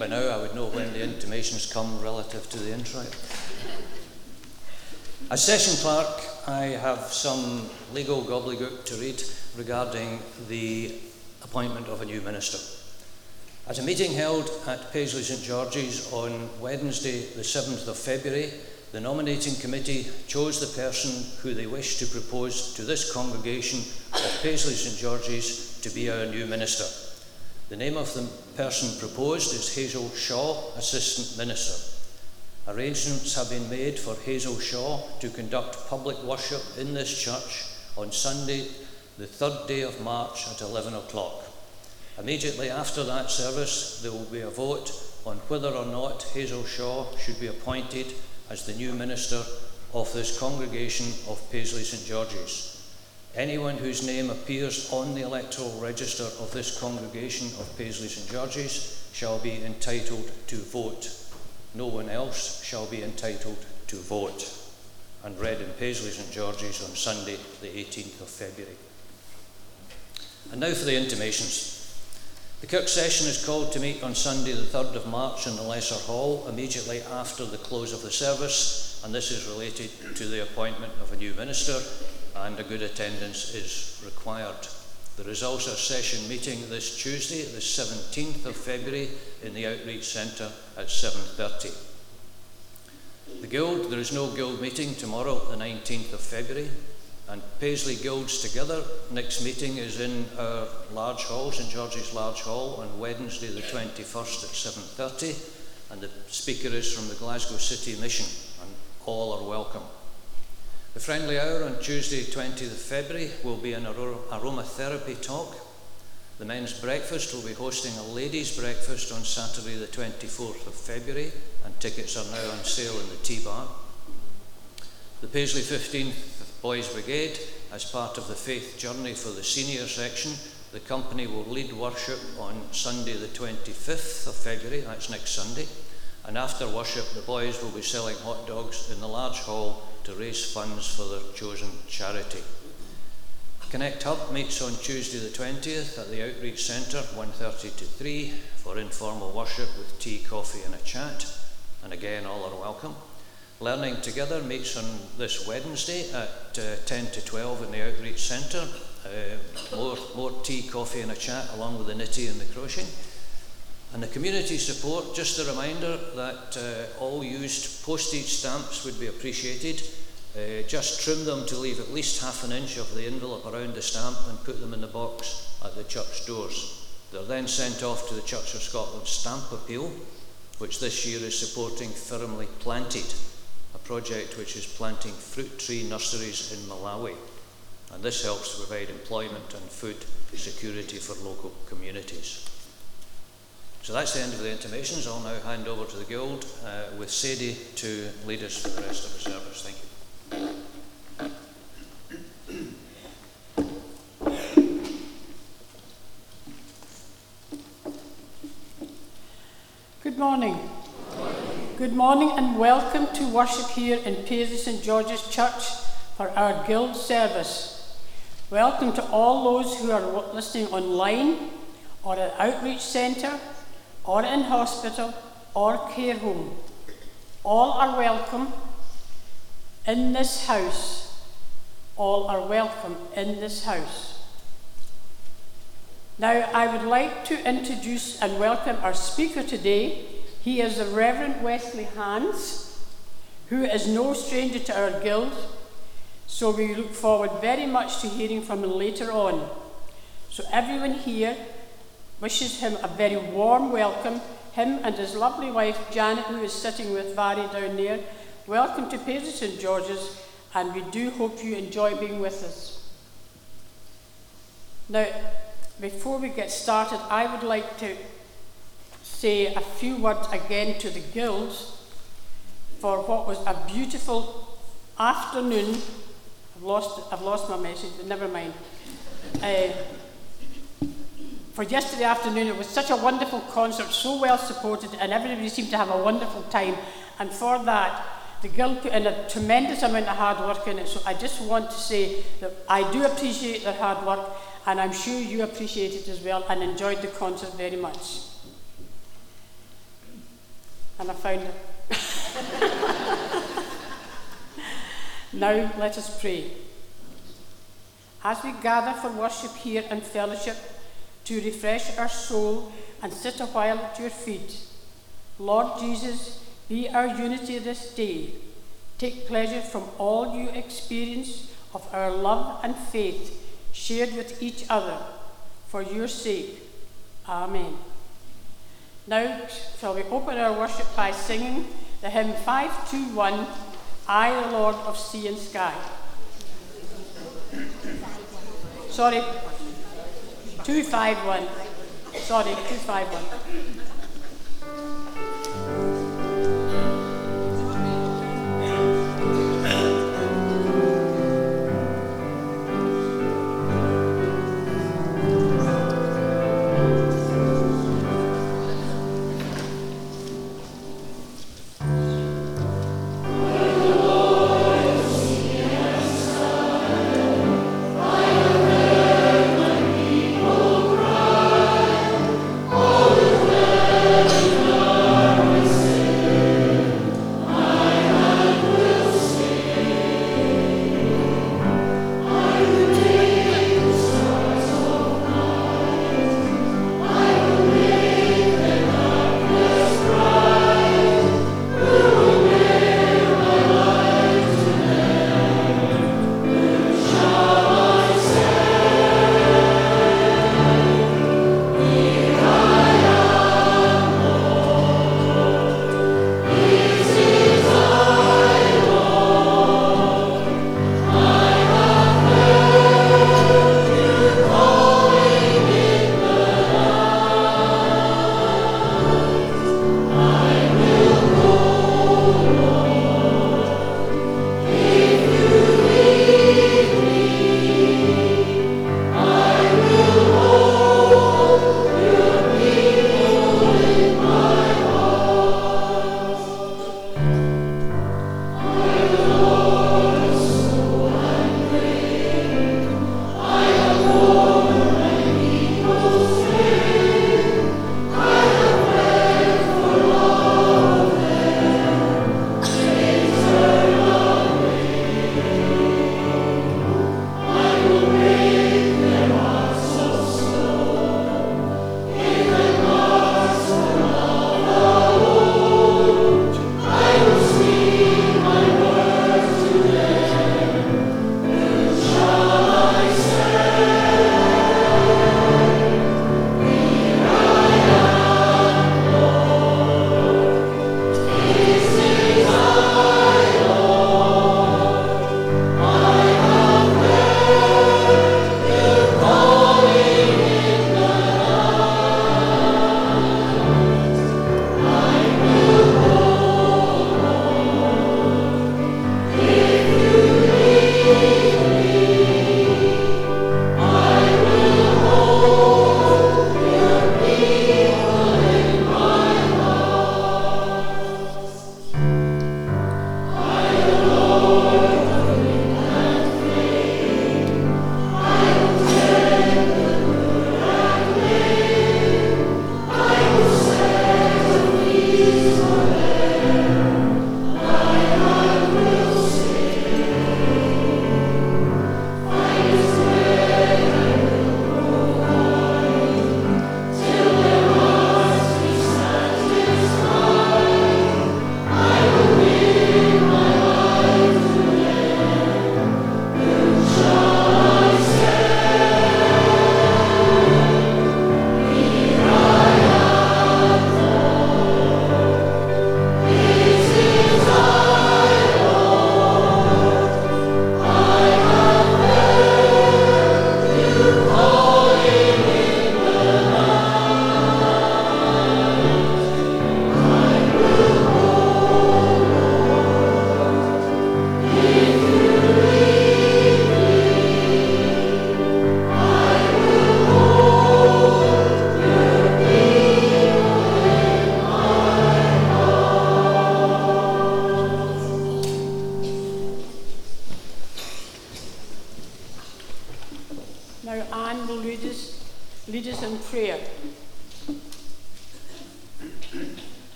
By now I would know when the intimations come relative to the introit. As session clerk, I have some legal gobbledygook to read regarding the appointment of a new minister. At a meeting held at Paisley St George's on Wednesday, the 7th of February, the nominating committee chose the person who they wished to propose to this congregation of Paisley St George's to be our new minister. The name of the person proposed is Hazel Shaw, Assistant Minister. Arrangements have been made for Hazel Shaw to conduct public worship in this church on Sunday, the third day of March at 11 o'clock. Immediately after that service, there will be a vote on whether or not Hazel Shaw should be appointed as the new minister of this congregation of Paisley St George's. Anyone whose name appears on the electoral register of this congregation of Paisley St George's shall be entitled to vote. No one else shall be entitled to vote. And read in Paisley St George's on Sunday, the 18th of February. And now for the intimations. The Kirk session is called to meet on Sunday, the 3rd of March, in the Lesser Hall, immediately after the close of the service, and this is related to the appointment of a new minister, and a good attendance is required. There is also a session meeting this Tuesday, the 17th of February, in the Outreach Centre at 7.30. The Guild, there is no Guild meeting tomorrow, the 19th of February and Paisley Guilds together. Next meeting is in our large hall, St George's Large Hall, on Wednesday the 21st at 7.30, and the speaker is from the Glasgow City Mission, and all are welcome. The friendly hour on Tuesday 20th of February will be an aromatherapy talk. The men's breakfast will be hosting a ladies' breakfast on Saturday the 24th of February, and tickets are now on sale in the tea bar. The Paisley 15th Boys Brigade, as part of the faith journey for the senior section, the company will lead worship on Sunday, the 25th of February, that's next Sunday. And after worship, the boys will be selling hot dogs in the large hall to raise funds for their chosen charity. Connect Hub meets on Tuesday the 20th at the Outreach Centre, 1.30 to 3, for informal worship with tea, coffee and a chat. And again, all are welcome. Learning Together meets on this Wednesday at uh, 10 to 12 in the Outreach Centre. Uh, more, more tea, coffee, and a chat along with the nitty and the crocheting. And the community support, just a reminder that uh, all used postage stamps would be appreciated. Uh, just trim them to leave at least half an inch of the envelope around the stamp and put them in the box at the church doors. They're then sent off to the Church of Scotland Stamp Appeal, which this year is supporting Firmly Planted a project which is planting fruit tree nurseries in Malawi. And this helps to provide employment and food security for local communities. So that's the end of the intimations. I'll now hand over to the Guild uh, with Sadie to lead us for the rest of the service. Thank you. Good morning. Good morning and welcome to worship here in Paisley St George's Church for our Guild service. Welcome to all those who are listening online or at Outreach Centre or in hospital or care home. All are welcome in this house. All are welcome in this house. Now, I would like to introduce and welcome our speaker today, he is the Reverend Wesley Hans, who is no stranger to our guild, so we look forward very much to hearing from him later on. So, everyone here wishes him a very warm welcome. Him and his lovely wife Janet, who is sitting with Vary down there. Welcome to Paisley St George's, and we do hope you enjoy being with us. Now, before we get started, I would like to say a few words again to the girls for what was a beautiful afternoon. I've lost, I've lost my message, but never mind. Uh, for yesterday afternoon, it was such a wonderful concert, so well supported, and everybody seemed to have a wonderful time. And for that, the Guild put in a tremendous amount of hard work in it. So I just want to say that I do appreciate their hard work, and I'm sure you appreciate it as well and enjoyed the concert very much. and I found it. now let us pray. As we gather for worship here and fellowship to refresh our soul and sit a while at your feet, Lord Jesus, be our unity this day. Take pleasure from all you experience of our love and faith shared with each other for your sake. Amen. Now, shall we open our worship by singing the hymn 521 I, the Lord of Sea and Sky. Sorry, 251. Sorry, 251.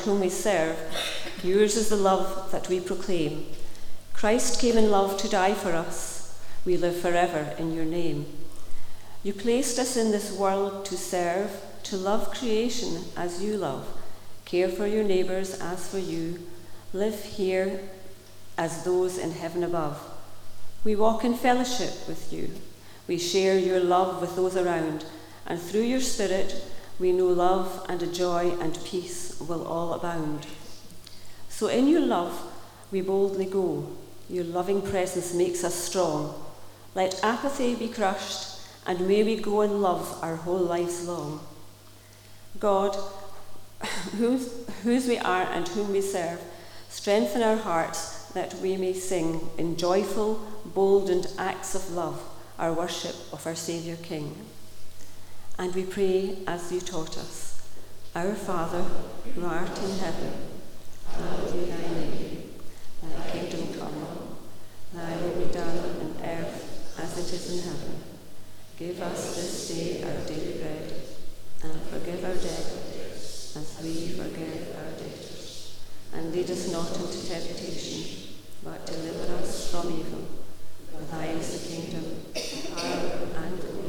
Whom we serve, yours is the love that we proclaim. Christ came in love to die for us. We live forever in your name. You placed us in this world to serve, to love creation as you love, care for your neighbours as for you, live here as those in heaven above. We walk in fellowship with you. We share your love with those around, and through your Spirit, we know love and a joy and peace will all abound. So, in your love, we boldly go. Your loving presence makes us strong. Let apathy be crushed, and may we go in love our whole lives long. God, whose, whose we are and whom we serve, strengthen our hearts that we may sing in joyful, bold, and acts of love our worship of our Saviour King. And we pray as you taught us Our Father, who art in heaven, hallowed be thy name. Thy kingdom come, thy will be done on earth as it is in heaven. Give us this day our daily bread, and forgive our debts as we forgive our debtors. And lead us not into temptation but deliver us from evil. For thine is the kingdom, power, and forever.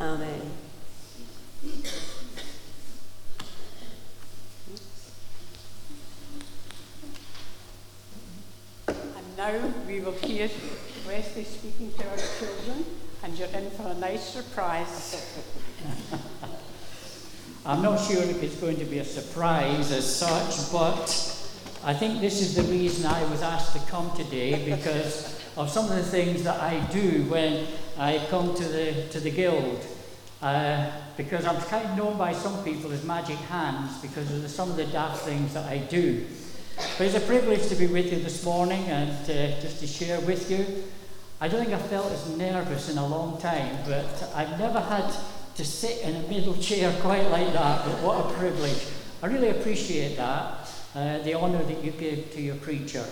Amen. And now we will hear Wesley speaking to our children, and you're in for a nice surprise. I'm not sure if it's going to be a surprise as such, but I think this is the reason I was asked to come today because of some of the things that I do when I come to the, to the Guild. Uh, because I'm kind of known by some people as magic hands because of the, some of the daft things that I do. But it's a privilege to be with you this morning and uh, just to share with you. I don't think I've felt as nervous in a long time, but I've never had to sit in a middle chair quite like that. But what a privilege. I really appreciate that. Uh, the honour that you give to your preacher.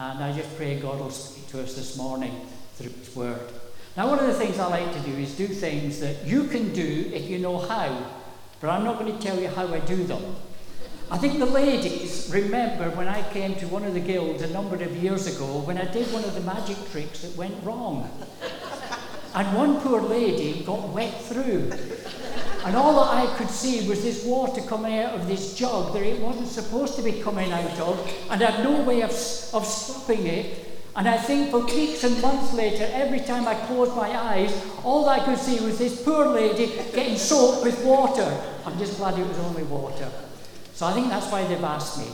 And I just pray God will speak to us this morning through His Word. Now, one of the things I like to do is do things that you can do if you know how, but I'm not going to tell you how I do them. I think the ladies remember when I came to one of the guilds a number of years ago when I did one of the magic tricks that went wrong. And one poor lady got wet through. And all that I could see was this water coming out of this jug that it wasn't supposed to be coming out of, and I had no way of, of stopping it. And I think for weeks and months later, every time I closed my eyes, all I could see was this poor lady getting soaked with water. I'm just glad it was only water. So I think that's why they've asked me.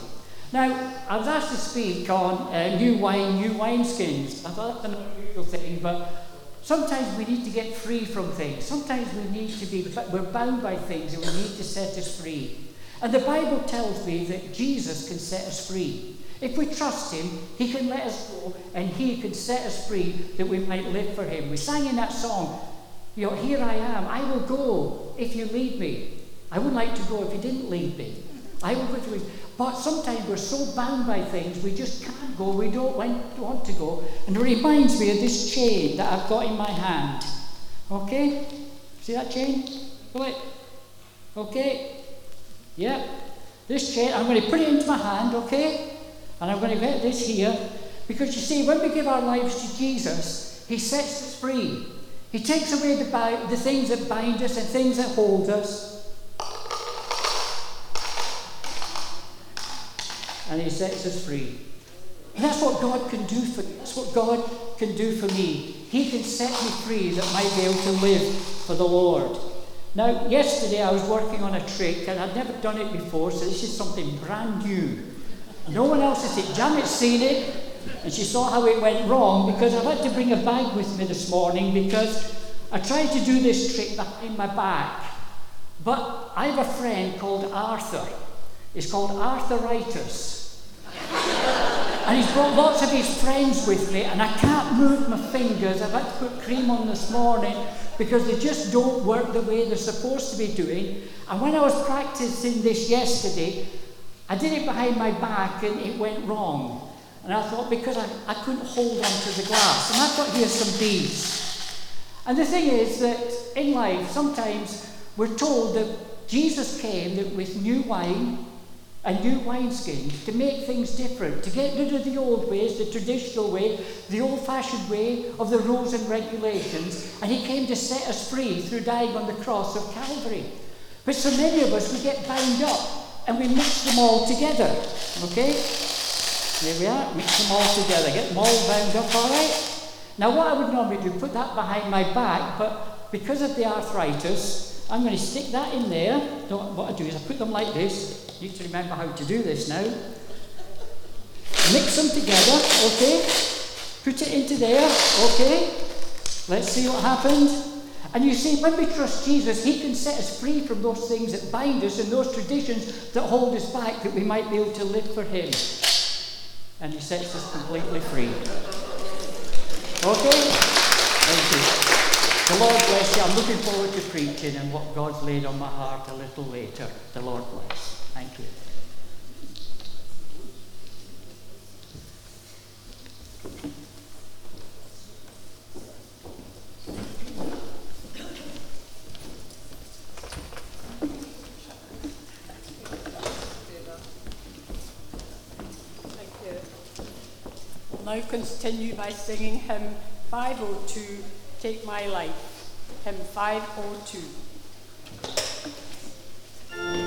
Now, I was asked to speak on uh, new wine, new wineskins. I thought that's an unusual thing, but Sometimes we need to get free from things. Sometimes we need to be, we're bound by things and we need to set us free. And the Bible tells me that Jesus can set us free. If we trust Him, He can let us go and He can set us free that we might live for Him. We sang in that song, you know, here I am, I will go if you lead me. I wouldn't like to go if you didn't lead me. I will go to but sometimes we're so bound by things, we just can't go, we don't want to go. And it reminds me of this chain that I've got in my hand. Okay? See that chain? Go it. Okay? Yeah. This chain, I'm going to put it into my hand, okay? And I'm going to get this here. Because you see, when we give our lives to Jesus, He sets us free. He takes away the, the things that bind us and things that hold us. And He sets us free. And that's what God can do for. That's what God can do for me. He can set me free that I might be able to live for the Lord. Now, yesterday I was working on a trick and I'd never done it before, so this is something brand new. No one else has seen it. Janet's seen it, and she saw how it went wrong because I've had to bring a bag with me this morning because I tried to do this trick behind my back. But I have a friend called Arthur. It's called arthritis. And he's brought lots of his friends with me, and I can't move my fingers. I've had to put cream on this morning because they just don't work the way they're supposed to be doing. And when I was practicing this yesterday, I did it behind my back and it went wrong. And I thought, because I, I couldn't hold on to the glass. And I thought, here's some beads. And the thing is that in life, sometimes we're told that Jesus came with new wine and new wineskins to make things different, to get rid of the old ways, the traditional way, the old fashioned way of the rules and regulations. And he came to set us free through dying on the cross of Calvary. But so many of us, we get bound up and we mix them all together. Okay? There we are, mix them all together, get them all bound up, all right? Now, what I would normally do, put that behind my back, but because of the arthritis, I'm going to stick that in there. What I do is I put them like this. You need to remember how to do this now. Mix them together, okay? Put it into there, okay? Let's see what happens. And you see, when we trust Jesus, He can set us free from those things that bind us and those traditions that hold us back, that we might be able to live for Him. And He sets us completely free. Okay? Thank you. The Lord bless you. I'm looking forward to preaching and what God's laid on my heart a little later. The Lord bless. Thank you. now continue by singing hymn 502, Take My Life. Hymn 502.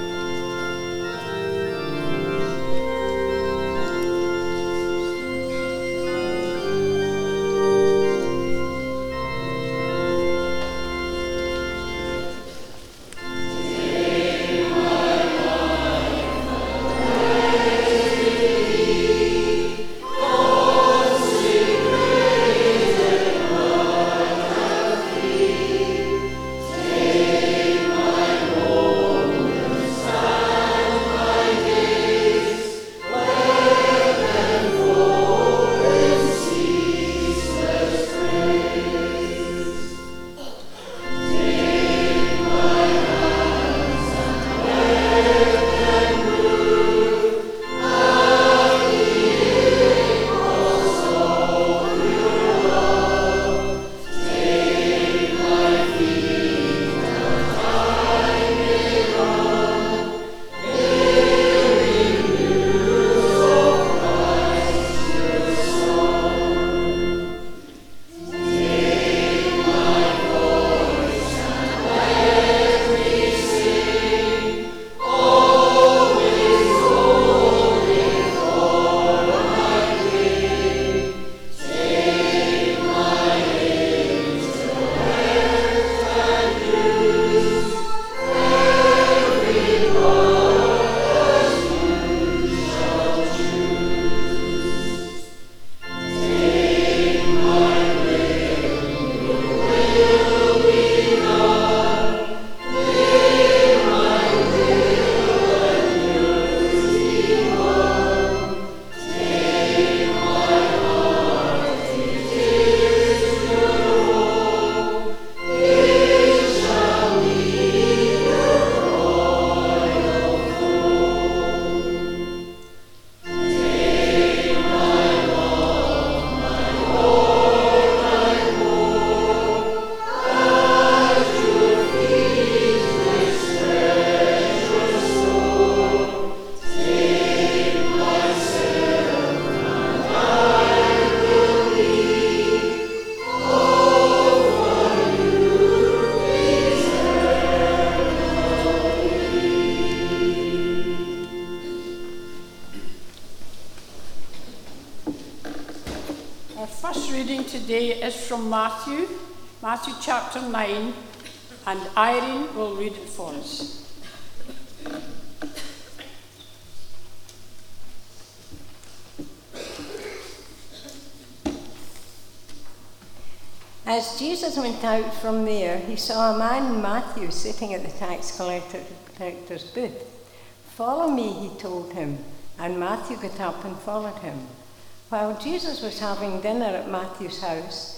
Chapter 9, and Irene will read it for us. As Jesus went out from there, he saw a man, Matthew, sitting at the tax collector's booth. Follow me, he told him, and Matthew got up and followed him. While Jesus was having dinner at Matthew's house,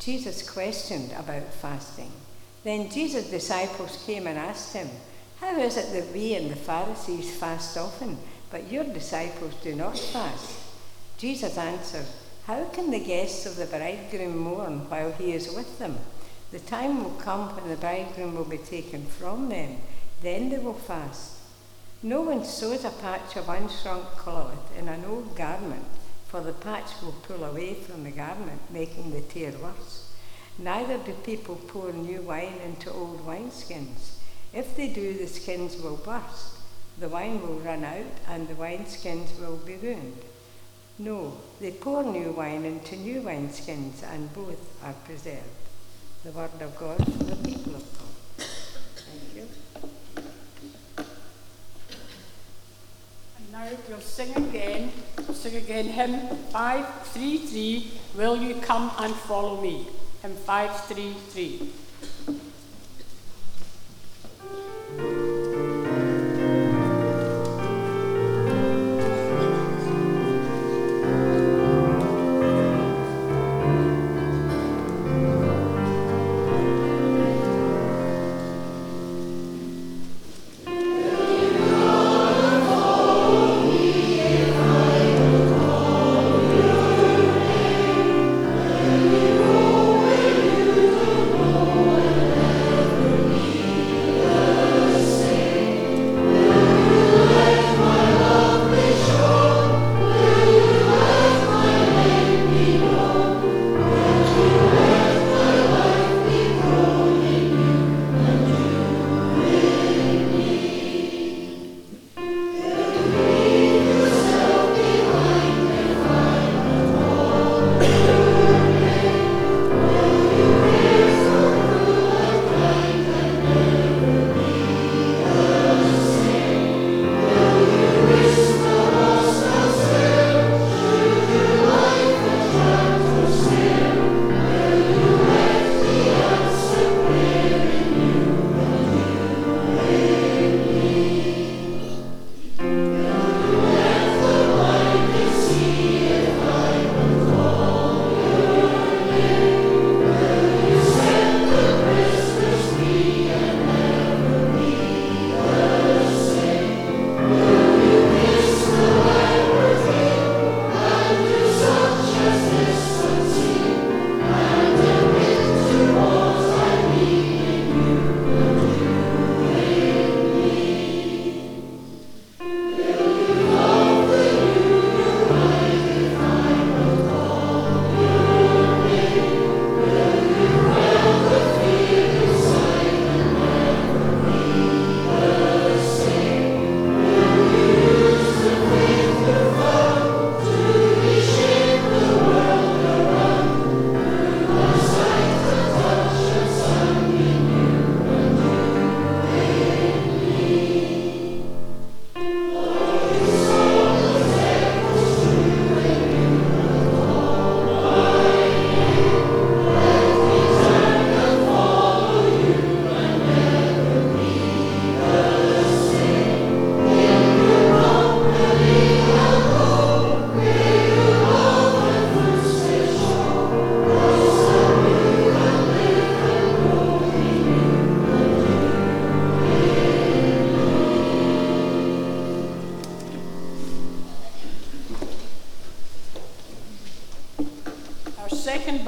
Jesus questioned about fasting. Then Jesus' disciples came and asked him, How is it that we and the Pharisees fast often, but your disciples do not fast? Jesus answered, How can the guests of the bridegroom mourn while he is with them? The time will come when the bridegroom will be taken from them, then they will fast. No one sews a patch of unshrunk cloth in an old garment, for the patch will pull away from the garment, making the tear worse. Neither do people pour new wine into old wineskins. If they do, the skins will burst, the wine will run out, and the wineskins will be ruined. No, they pour new wine into new wineskins, and both are preserved. The word of God for the people of God. Thank you. And now we'll sing again. Sing again hymn 533, Will You Come and Follow Me? Hymn 533.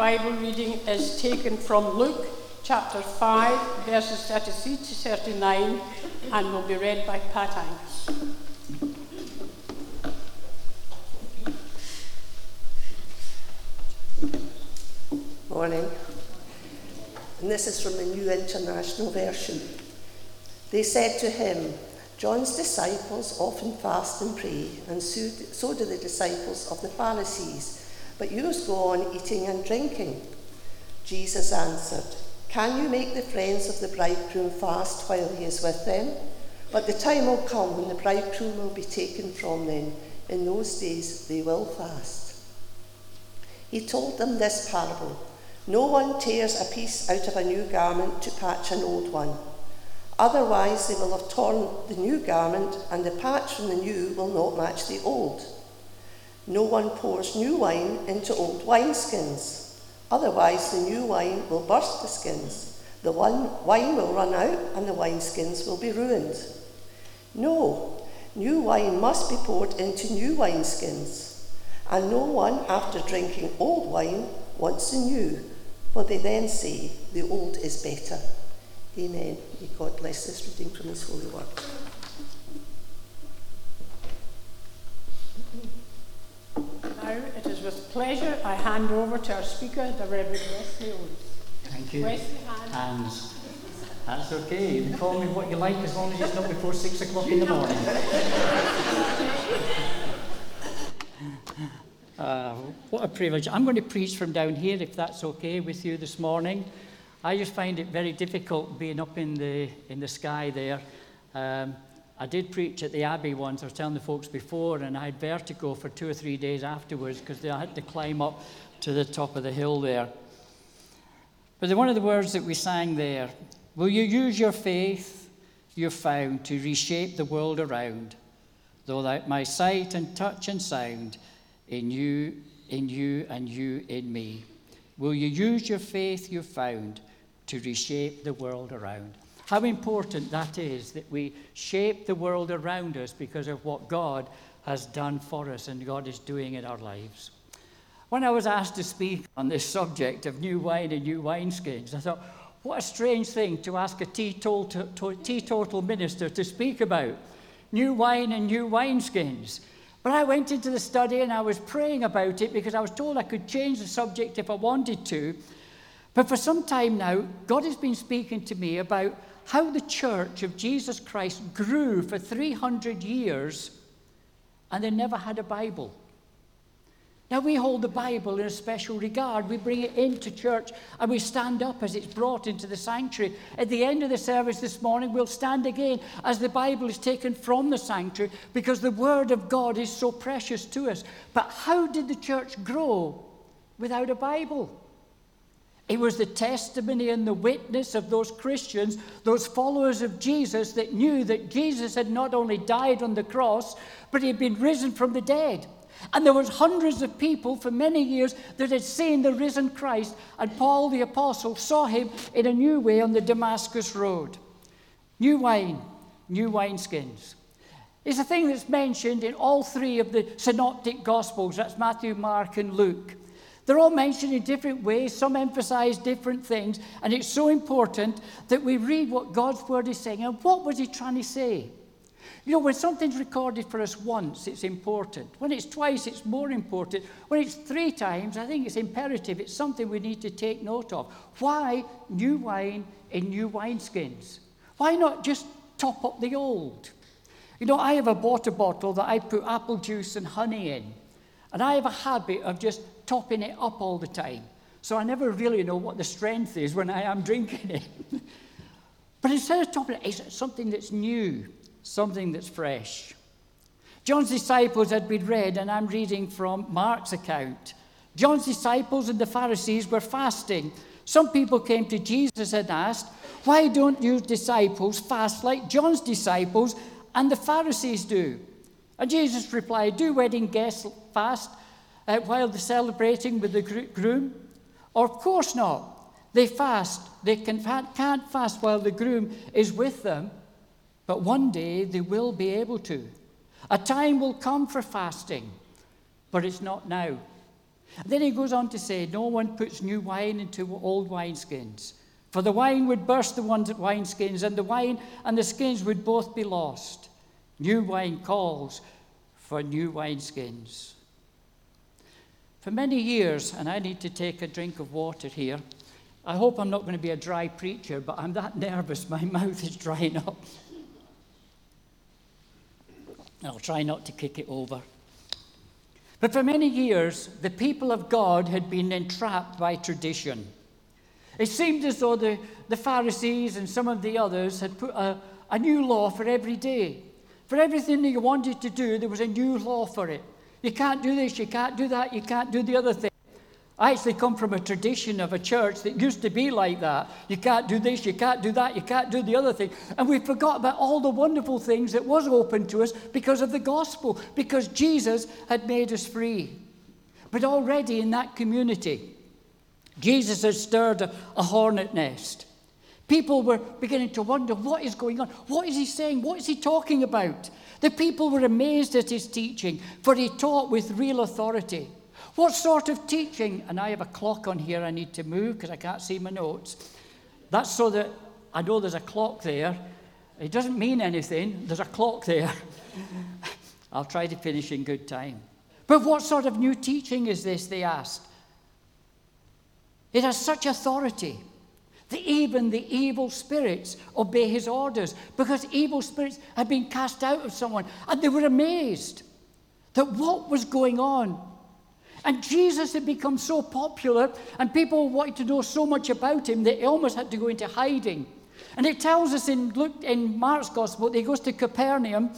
Bible reading is taken from Luke chapter 5, verses 33 to 39, and will be read by Pat Angus. Morning. And this is from the New International Version. They said to him, John's disciples often fast and pray, and so do the disciples of the Pharisees but you must go on eating and drinking. Jesus answered, Can you make the friends of the bridegroom fast while he is with them? But the time will come when the bridegroom will be taken from them. In those days they will fast. He told them this parable No one tears a piece out of a new garment to patch an old one. Otherwise, they will have torn the new garment, and the patch from the new will not match the old. No one pours new wine into old wineskins. Otherwise, the new wine will burst the skins. The one, wine will run out, and the wineskins will be ruined. No, new wine must be poured into new wineskins. And no one, after drinking old wine, wants the new, for they then say, The old is better. Amen. May God bless this reading from His holy word. Now it is with pleasure I hand over to our speaker, the Reverend Wesley Owens. Thank you. Wesley Hand. Hands. That's okay. You can call me what you like as long as it's not before six o'clock in the morning. Uh, what a privilege. I'm going to preach from down here if that's okay with you this morning. I just find it very difficult being up in the, in the sky there. Um, I did preach at the Abbey once, I was telling the folks before, and I had vertigo for two or three days afterwards because I had to climb up to the top of the hill there. But the, one of the words that we sang there will you use your faith you've found to reshape the world around, though that my sight and touch and sound in you, in you, and you in me? Will you use your faith you've found to reshape the world around? How important that is that we shape the world around us because of what God has done for us and God is doing in our lives. When I was asked to speak on this subject of new wine and new wineskins, I thought, what a strange thing to ask a teetotal, minister to speak about new wine and new wineskins. But I went into the study and I was praying about it because I was told I could change the subject if I wanted to. But for some time now, God has been speaking to me about how the church of Jesus Christ grew for 300 years and they never had a Bible. Now, we hold the Bible in a special regard. We bring it into church and we stand up as it's brought into the sanctuary. At the end of the service this morning, we'll stand again as the Bible is taken from the sanctuary because the Word of God is so precious to us. But how did the church grow without a Bible? It was the testimony and the witness of those Christians, those followers of Jesus, that knew that Jesus had not only died on the cross, but he had been risen from the dead. And there was hundreds of people for many years that had seen the risen Christ, and Paul the apostle saw him in a new way on the Damascus road. New wine, new wineskins. It's a thing that's mentioned in all three of the synoptic gospels. That's Matthew, Mark, and Luke. They're all mentioned in different ways, some emphasize different things, and it's so important that we read what God's word is saying. And what was he trying to say? You know, when something's recorded for us once, it's important. When it's twice, it's more important. When it's three times, I think it's imperative. It's something we need to take note of. Why new wine in new wineskins? Why not just top up the old? You know, I have a water bottle that I put apple juice and honey in. And I have a habit of just topping it up all the time. So I never really know what the strength is when I am drinking it. but instead of topping it, it's something that's new, something that's fresh. John's disciples had been read, and I'm reading from Mark's account. John's disciples and the Pharisees were fasting. Some people came to Jesus and asked, Why don't you disciples fast like John's disciples and the Pharisees do? And Jesus replied, Do wedding guests fast uh, while they're celebrating with the groom? Of course not. They fast. They can, can't fast while the groom is with them, but one day they will be able to. A time will come for fasting, but it's not now. then he goes on to say, No one puts new wine into old wineskins, for the wine would burst the ones at wineskins, and the wine and the skins would both be lost. New wine calls for new wineskins. For many years, and I need to take a drink of water here. I hope I'm not going to be a dry preacher, but I'm that nervous, my mouth is drying up. I'll try not to kick it over. But for many years, the people of God had been entrapped by tradition. It seemed as though the, the Pharisees and some of the others had put a, a new law for every day. For everything you wanted to do, there was a new law for it. You can't do this, you can't do that, you can't do the other thing. I actually come from a tradition of a church that used to be like that. You can't do this, you can't do that, you can't do the other thing. And we forgot about all the wonderful things that was open to us because of the gospel, because Jesus had made us free. But already in that community, Jesus had stirred a, hornet nest. People were beginning to wonder what is going on? What is he saying? What is he talking about? The people were amazed at his teaching, for he taught with real authority. What sort of teaching? And I have a clock on here I need to move because I can't see my notes. That's so that I know there's a clock there. It doesn't mean anything, there's a clock there. I'll try to finish in good time. But what sort of new teaching is this? They asked. It has such authority that even the evil spirits obey his orders because evil spirits had been cast out of someone and they were amazed that what was going on. And Jesus had become so popular and people wanted to know so much about him that he almost had to go into hiding. And it tells us in, Luke, in Mark's gospel that he goes to Capernaum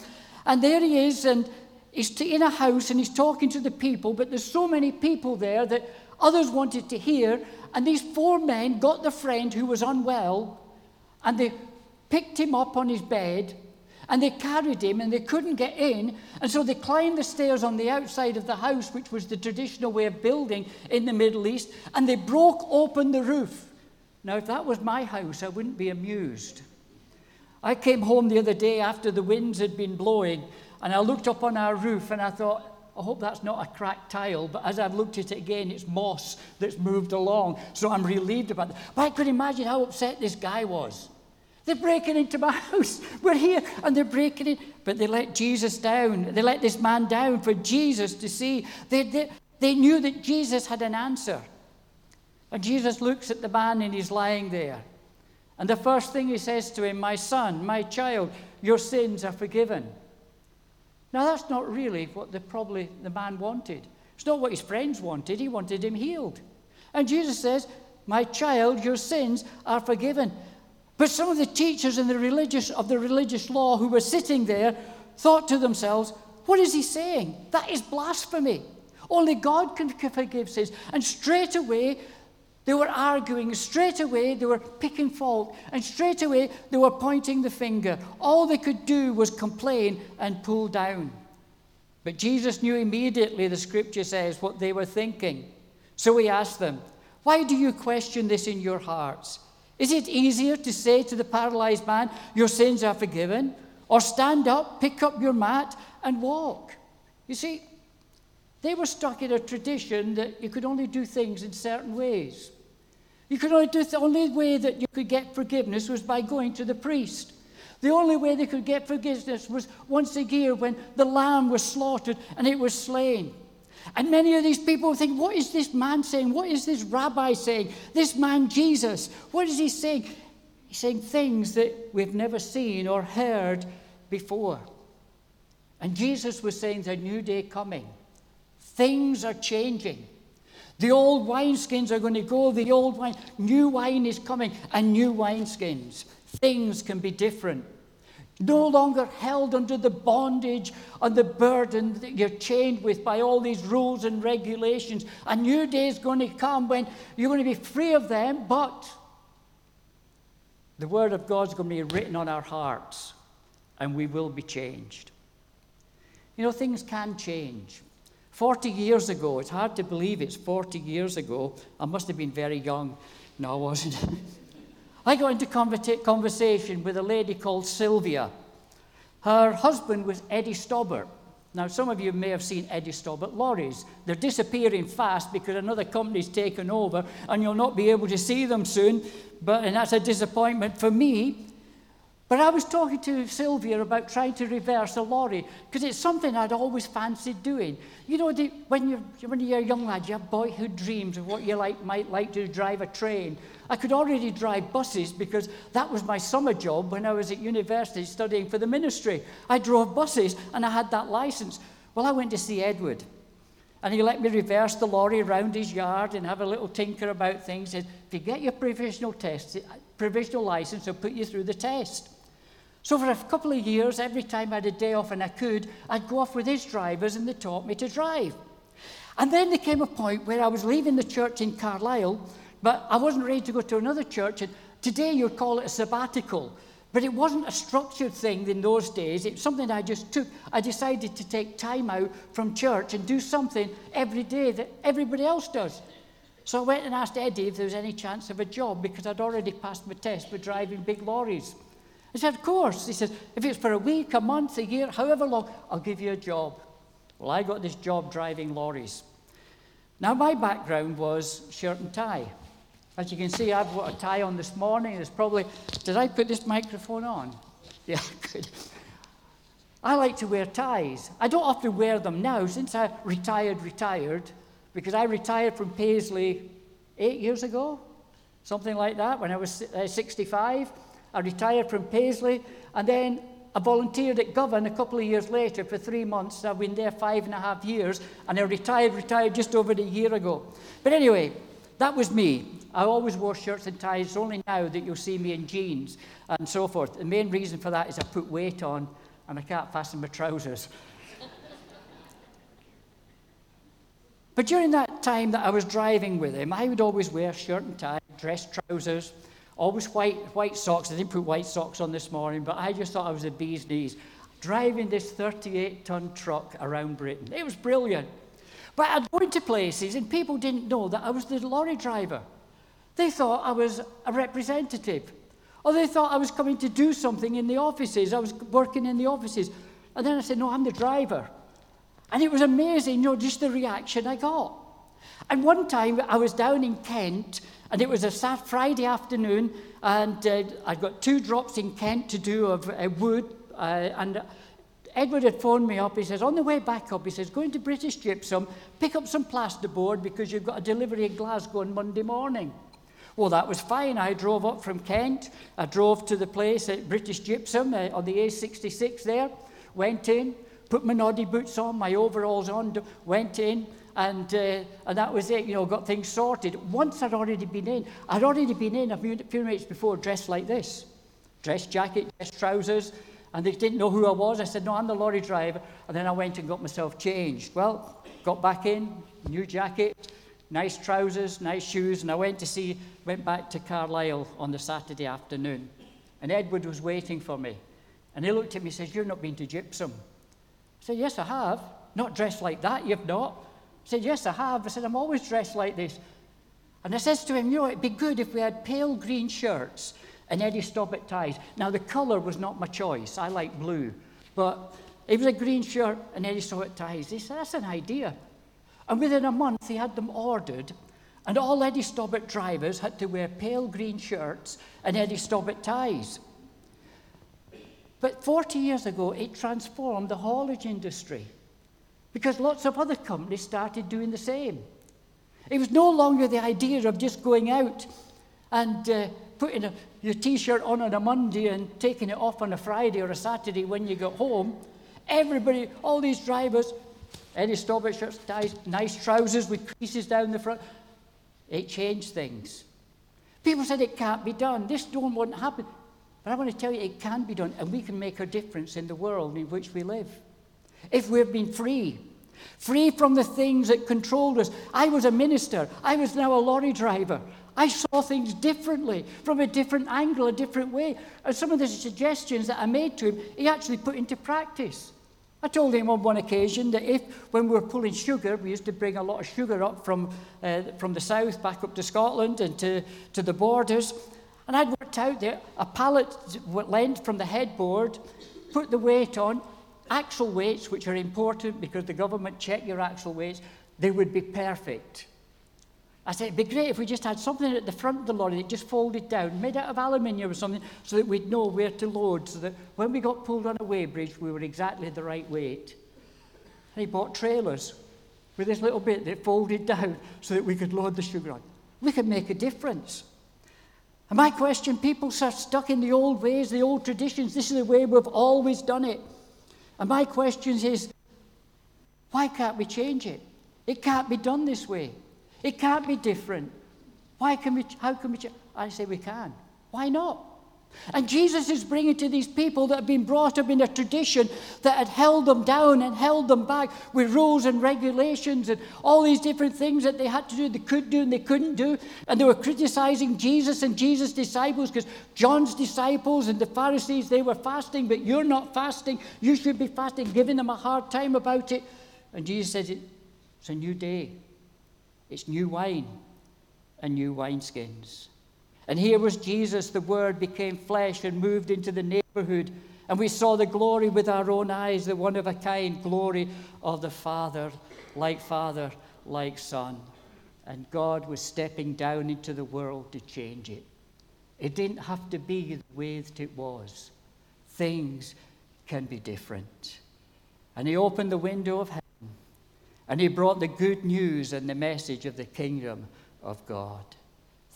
and there he is and he's in a house and he's talking to the people, but there's so many people there that others wanted to hear and these four men got the friend who was unwell and they picked him up on his bed and they carried him and they couldn't get in. And so they climbed the stairs on the outside of the house, which was the traditional way of building in the Middle East, and they broke open the roof. Now, if that was my house, I wouldn't be amused. I came home the other day after the winds had been blowing, and I looked up on our roof and I thought, I hope that's not a cracked tile, but as I've looked at it again, it's moss that's moved along. So I'm relieved about that. But I could imagine how upset this guy was. They're breaking into my house. We're here and they're breaking in. But they let Jesus down. They let this man down for Jesus to see. They, they, they knew that Jesus had an answer. And Jesus looks at the man and he's lying there. And the first thing he says to him, My son, my child, your sins are forgiven. Now, that's not really what the, probably the man wanted. It's not what his friends wanted. He wanted him healed. And Jesus says, My child, your sins are forgiven. But some of the teachers in the religious, of the religious law who were sitting there thought to themselves, What is he saying? That is blasphemy. Only God can forgive sins. And straight away, they were arguing. Straight away, they were picking fault. And straight away, they were pointing the finger. All they could do was complain and pull down. But Jesus knew immediately, the scripture says, what they were thinking. So he asked them, Why do you question this in your hearts? Is it easier to say to the paralyzed man, Your sins are forgiven? Or stand up, pick up your mat, and walk? You see, they were stuck in a tradition that you could only do things in certain ways. You could only do the only way that you could get forgiveness was by going to the priest. The only way they could get forgiveness was once a year when the lamb was slaughtered and it was slain. And many of these people think, what is this man saying? What is this rabbi saying? This man Jesus, what is he saying? He's saying things that we've never seen or heard before. And Jesus was saying a new day coming. Things are changing. The old wineskins are going to go, the old wine, new wine is coming, and new wineskins. Things can be different. No longer held under the bondage and the burden that you're chained with by all these rules and regulations. A new day is going to come when you're going to be free of them, but the Word of God is going to be written on our hearts, and we will be changed. You know, things can change. 40 years ago, it's hard to believe it's 40 years ago. I must have been very young. No, I wasn't. I got into conversation with a lady called Sylvia. Her husband was Eddie Stobart. Now, some of you may have seen Eddie Stobart lorries. They're disappearing fast because another company's taken over and you'll not be able to see them soon. But, and that's a disappointment for me but I was talking to Sylvia about trying to reverse a lorry because it's something I'd always fancied doing. You know, the, when, you're, when you're a young lad, you have boyhood dreams of what you like, might like to drive a train. I could already drive buses because that was my summer job when I was at university studying for the ministry. I drove buses and I had that license. Well, I went to see Edward and he let me reverse the lorry around his yard and have a little tinker about things. He said, if you get your provisional test, provisional license, I'll put you through the test. So for a couple of years, every time I had a day off and I could, I'd go off with his drivers and they taught me to drive. And then there came a point where I was leaving the church in Carlisle, but I wasn't ready to go to another church. And today you'd call it a sabbatical. But it wasn't a structured thing in those days. It's something I just took. I decided to take time out from church and do something every day that everybody else does. So I went and asked Eddie if there was any chance of a job because I'd already passed my test for driving big lorries. He said, Of course. He said, If it's for a week, a month, a year, however long, I'll give you a job. Well, I got this job driving lorries. Now, my background was shirt and tie. As you can see, I've got a tie on this morning. It's probably, did I put this microphone on? Yeah, good. I like to wear ties. I don't often wear them now since I retired, retired, because I retired from Paisley eight years ago, something like that, when I was uh, 65. I retired from Paisley, and then I volunteered at Govan a couple of years later for three months. I've been there five and a half years, and I retired, retired just over a year ago. But anyway, that was me. I always wore shirts and ties. It's only now that you'll see me in jeans and so forth. The main reason for that is I put weight on and I can't fasten my trousers. but during that time that I was driving with him, I would always wear shirt and tie, dress trousers, always white, white socks. I didn't put white socks on this morning, but I just thought I was a bee's knees. Driving this 38 ton truck around Britain. It was brilliant. But I'd go into places and people didn't know that I was the lorry driver. They thought I was a representative. Or they thought I was coming to do something in the offices. I was working in the offices. And then I said, No, I'm the driver. And it was amazing, you know, just the reaction I got. And one time I was down in Kent, and it was a Friday afternoon, and uh, I'd got two drops in Kent to do of uh, wood. Uh, and Edward had phoned me up. He says, On the way back up, he says, Going to British Gypsum, pick up some plasterboard because you've got a delivery in Glasgow on Monday morning. Well, that was fine. I drove up from Kent. I drove to the place at British Gypsum uh, on the A66 there, went in, put my noddy boots on, my overalls on, went in, and, uh, and that was it, you know, got things sorted. Once I'd already been in, I'd already been in a few, minutes before dressed like this dress jacket, dress trousers, and they didn't know who I was. I said, No, I'm the lorry driver. And then I went and got myself changed. Well, got back in, new jacket, nice trousers, nice shoes, and I went to see, went back to Carlisle on the Saturday afternoon. And Edward was waiting for me. And he looked at me and says, You've not been to Gypsum. I said, Yes, I have. Not dressed like that, you've not. I said, Yes, I have. I said, I'm always dressed like this. And I says to him, You know, it'd be good if we had pale green shirts and Eddie Stobart ties. Now, the colour was not my choice. I like blue. But it was a green shirt and Eddie Stobart ties. He said, That's an idea. And within a month, he had them ordered, and all Eddie Stobart drivers had to wear pale green shirts and Eddie Stobart ties. But 40 years ago, it transformed the haulage industry because lots of other companies started doing the same. It was no longer the idea of just going out and uh, putting a, your t shirt on on a Monday and taking it off on a Friday or a Saturday when you got home. Everybody, all these drivers, any Stobart shirts, ties, nice trousers with creases down the front. It changed things. People said it can't be done. This don't want to happen. But I want to tell you, it can be done, and we can make a difference in the world in which we live. If we've been free, free from the things that controlled us. I was a minister, I was now a lorry driver. I saw things differently, from a different angle, a different way. And some of the suggestions that I made to him, he actually put into practice. I told him on one occasion that if, when we were pulling sugar, we used to bring a lot of sugar up from, uh, from the south back up to Scotland and to, to the borders. And I'd worked out that a pallet length from the headboard, put the weight on, axle weights, which are important because the government check your actual weights, they would be perfect. I said, it'd be great if we just had something at the front of the lorry that just folded down, made out of aluminium or something, so that we'd know where to load, so that when we got pulled on a weighbridge, we were exactly the right weight. And he bought trailers with this little bit that folded down so that we could load the sugar on. We could make a difference. And my question people are stuck in the old ways, the old traditions. This is the way we've always done it. And my question is why can't we change it? It can't be done this way. It can't be different. Why can we, how can we, I say we can. Why not? And Jesus is bringing to these people that have been brought up in a tradition that had held them down and held them back with rules and regulations and all these different things that they had to do, they could do and they couldn't do. And they were criticizing Jesus and Jesus' disciples because John's disciples and the Pharisees, they were fasting, but you're not fasting. You should be fasting, giving them a hard time about it. And Jesus says, It's a new day, it's new wine and new wineskins. And here was Jesus, the Word became flesh and moved into the neighborhood. And we saw the glory with our own eyes, the one of a kind glory of the Father, like Father, like Son. And God was stepping down into the world to change it. It didn't have to be the way that it was. Things can be different. And He opened the window of heaven and He brought the good news and the message of the kingdom of God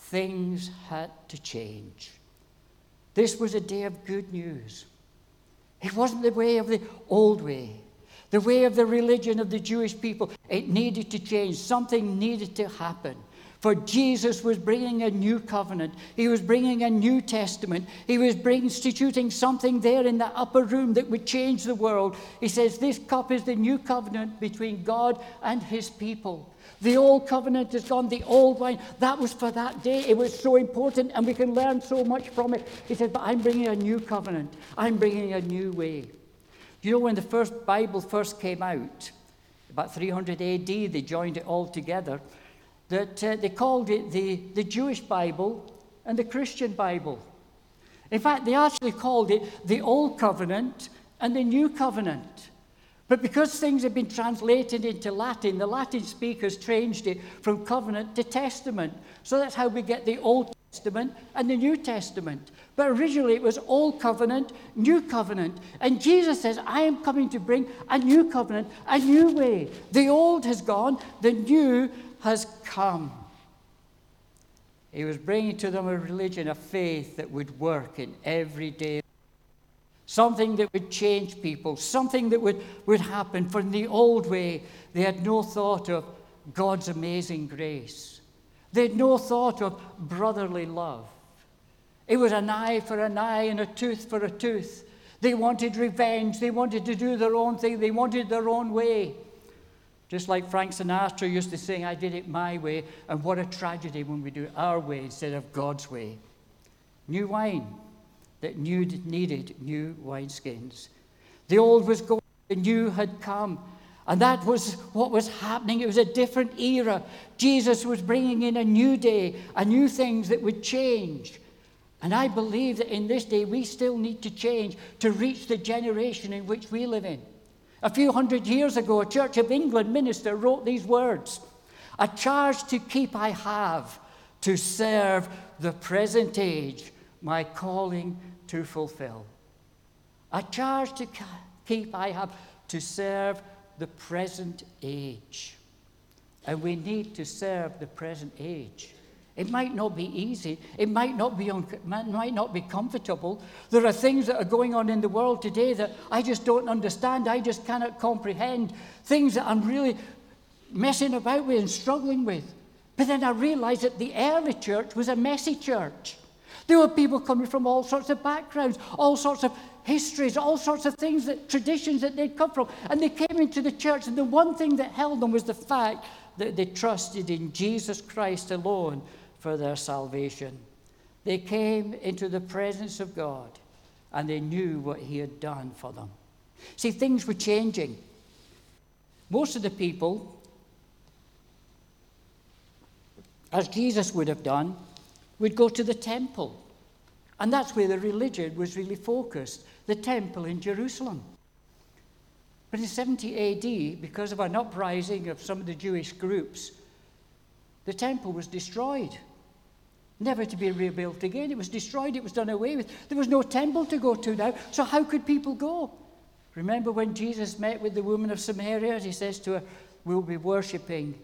things had to change. This was a day of good news. It wasn't the way of the old way, the way of the religion of the Jewish people. It needed to change. Something needed to happen. For Jesus was bringing a new covenant. He was bringing a new testament. He was instituting something there in the upper room that would change the world. He says, This cup is the new covenant between God and his people. The old covenant is gone, the old wine. That was for that day. It was so important, and we can learn so much from it. He said, But I'm bringing a new covenant, I'm bringing a new way. You know, when the first Bible first came out, about 300 AD, they joined it all together, that uh, they called it the, the Jewish Bible and the Christian Bible. In fact, they actually called it the Old Covenant and the New Covenant. But because things have been translated into Latin, the Latin speakers changed it from covenant to testament. So that's how we get the Old Testament and the New Testament. But originally it was Old Covenant, New Covenant. And Jesus says, I am coming to bring a new covenant, a new way. The old has gone, the new has come. He was bringing to them a religion, a faith that would work in everyday something that would change people, something that would, would happen. From the old way, they had no thought of God's amazing grace, they had no thought of brotherly love. It was an eye for an eye and a tooth for a tooth. They wanted revenge. They wanted to do their own thing. They wanted their own way. Just like Frank Sinatra used to sing, I did it my way. And what a tragedy when we do it our way instead of God's way. New wine that needed new wineskins. The old was gone, the new had come. And that was what was happening. It was a different era. Jesus was bringing in a new day, a new things that would change. And I believe that in this day we still need to change to reach the generation in which we live in. A few hundred years ago, a Church of England minister wrote these words A charge to keep I have to serve the present age, my calling to fulfill. A charge to keep I have to serve the present age. And we need to serve the present age. It might not be easy. It might not be, un- might not be comfortable. There are things that are going on in the world today that I just don't understand. I just cannot comprehend. Things that I'm really messing about with and struggling with. But then I realized that the early church was a messy church. There were people coming from all sorts of backgrounds, all sorts of histories, all sorts of things, that traditions that they'd come from. And they came into the church, and the one thing that held them was the fact that they trusted in Jesus Christ alone for their salvation. They came into the presence of God, and they knew what He had done for them. See, things were changing. Most of the people, as Jesus would have done, would go to the temple. And that's where the religion was really focused the temple in Jerusalem. But in 70 AD, because of an uprising of some of the Jewish groups, the temple was destroyed, never to be rebuilt again. It was destroyed, it was done away with. There was no temple to go to now, so how could people go? Remember when Jesus met with the woman of Samaria? He says to her, We'll be worshipping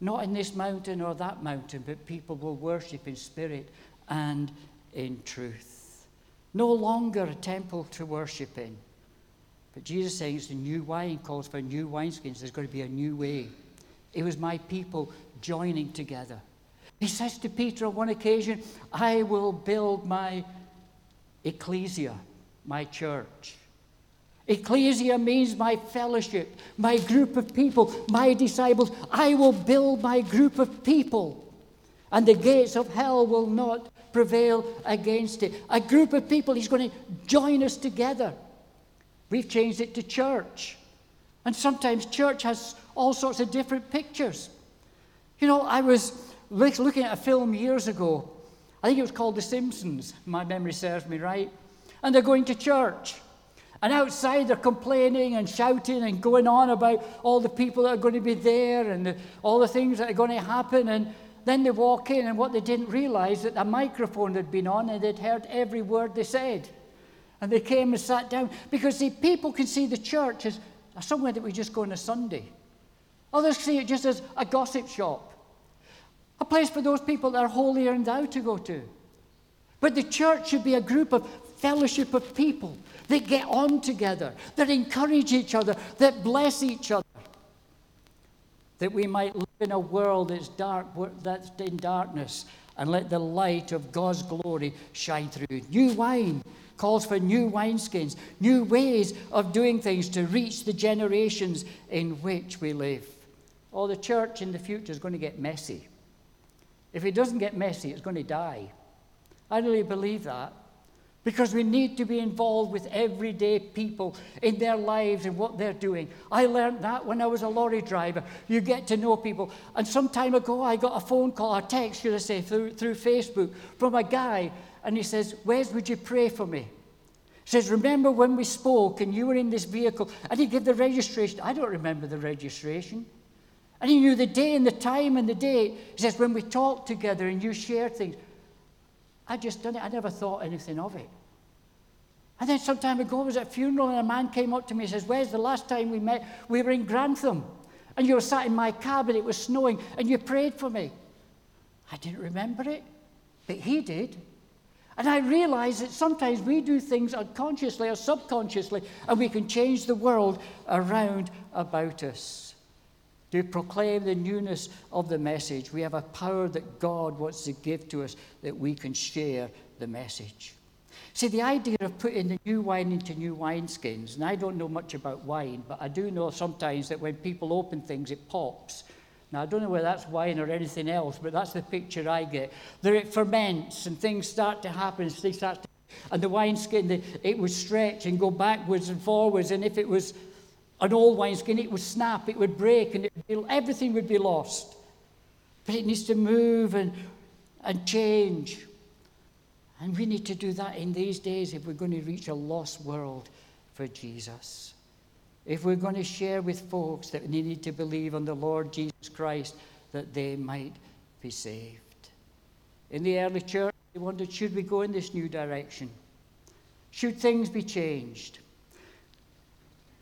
not in this mountain or that mountain, but people will worship in spirit and in truth. No longer a temple to worship in. But Jesus saying it's a new wine calls for new wineskins. There's going to be a new way. It was my people joining together. He says to Peter on one occasion, I will build my ecclesia, my church. Ecclesia means my fellowship, my group of people, my disciples. I will build my group of people, and the gates of hell will not prevail against it. A group of people, he's going to join us together. We've changed it to church. And sometimes church has all sorts of different pictures. You know, I was looking at a film years ago. I think it was called The Simpsons, my memory serves me right. And they're going to church. And outside they're complaining and shouting and going on about all the people that are going to be there and the, all the things that are going to happen. And then they walk in, and what they didn't realize is that a microphone had been on and they'd heard every word they said. And they came and sat down because see, people can see the church as somewhere that we just go on a Sunday. Others see it just as a gossip shop, a place for those people that are holier and thou to go to. But the church should be a group of fellowship of people that get on together, that encourage each other, that bless each other. That we might live in a world that's dark, that's in darkness, and let the light of God's glory shine through. New wine calls for new wineskins, new ways of doing things to reach the generations in which we live. Oh, the church in the future is going to get messy. If it doesn't get messy, it's going to die. I really believe that. Because we need to be involved with everyday people in their lives and what they're doing. I learned that when I was a lorry driver. You get to know people. And some time ago, I got a phone call, a text, should I say, through, through Facebook from a guy. And he says, Wes, would you pray for me? He says, Remember when we spoke and you were in this vehicle? And he gave the registration. I don't remember the registration. And he knew the day and the time and the date. He says, When we talked together and you shared things. I just done it. I never thought anything of it. And then some time ago, I was at a funeral, and a man came up to me and says, Where's the last time we met? We were in Grantham, and you were sat in my cab, and it was snowing, and you prayed for me. I didn't remember it, but he did. And I realized that sometimes we do things unconsciously or subconsciously, and we can change the world around about us. To proclaim the newness of the message, we have a power that God wants to give to us that we can share the message. See, the idea of putting the new wine into new wineskins, and I don't know much about wine, but I do know sometimes that when people open things, it pops. Now, I don't know whether that's wine or anything else, but that's the picture I get. There it ferments and things start to happen. Start to, and the wineskin, the, it would stretch and go backwards and forwards. And if it was an old wineskin, it would snap, it would break, and it, everything would be lost. But it needs to move and, and change. And we need to do that in these days if we're going to reach a lost world for Jesus. If we're going to share with folks that they need to believe on the Lord Jesus Christ that they might be saved. In the early church, they wondered should we go in this new direction? Should things be changed?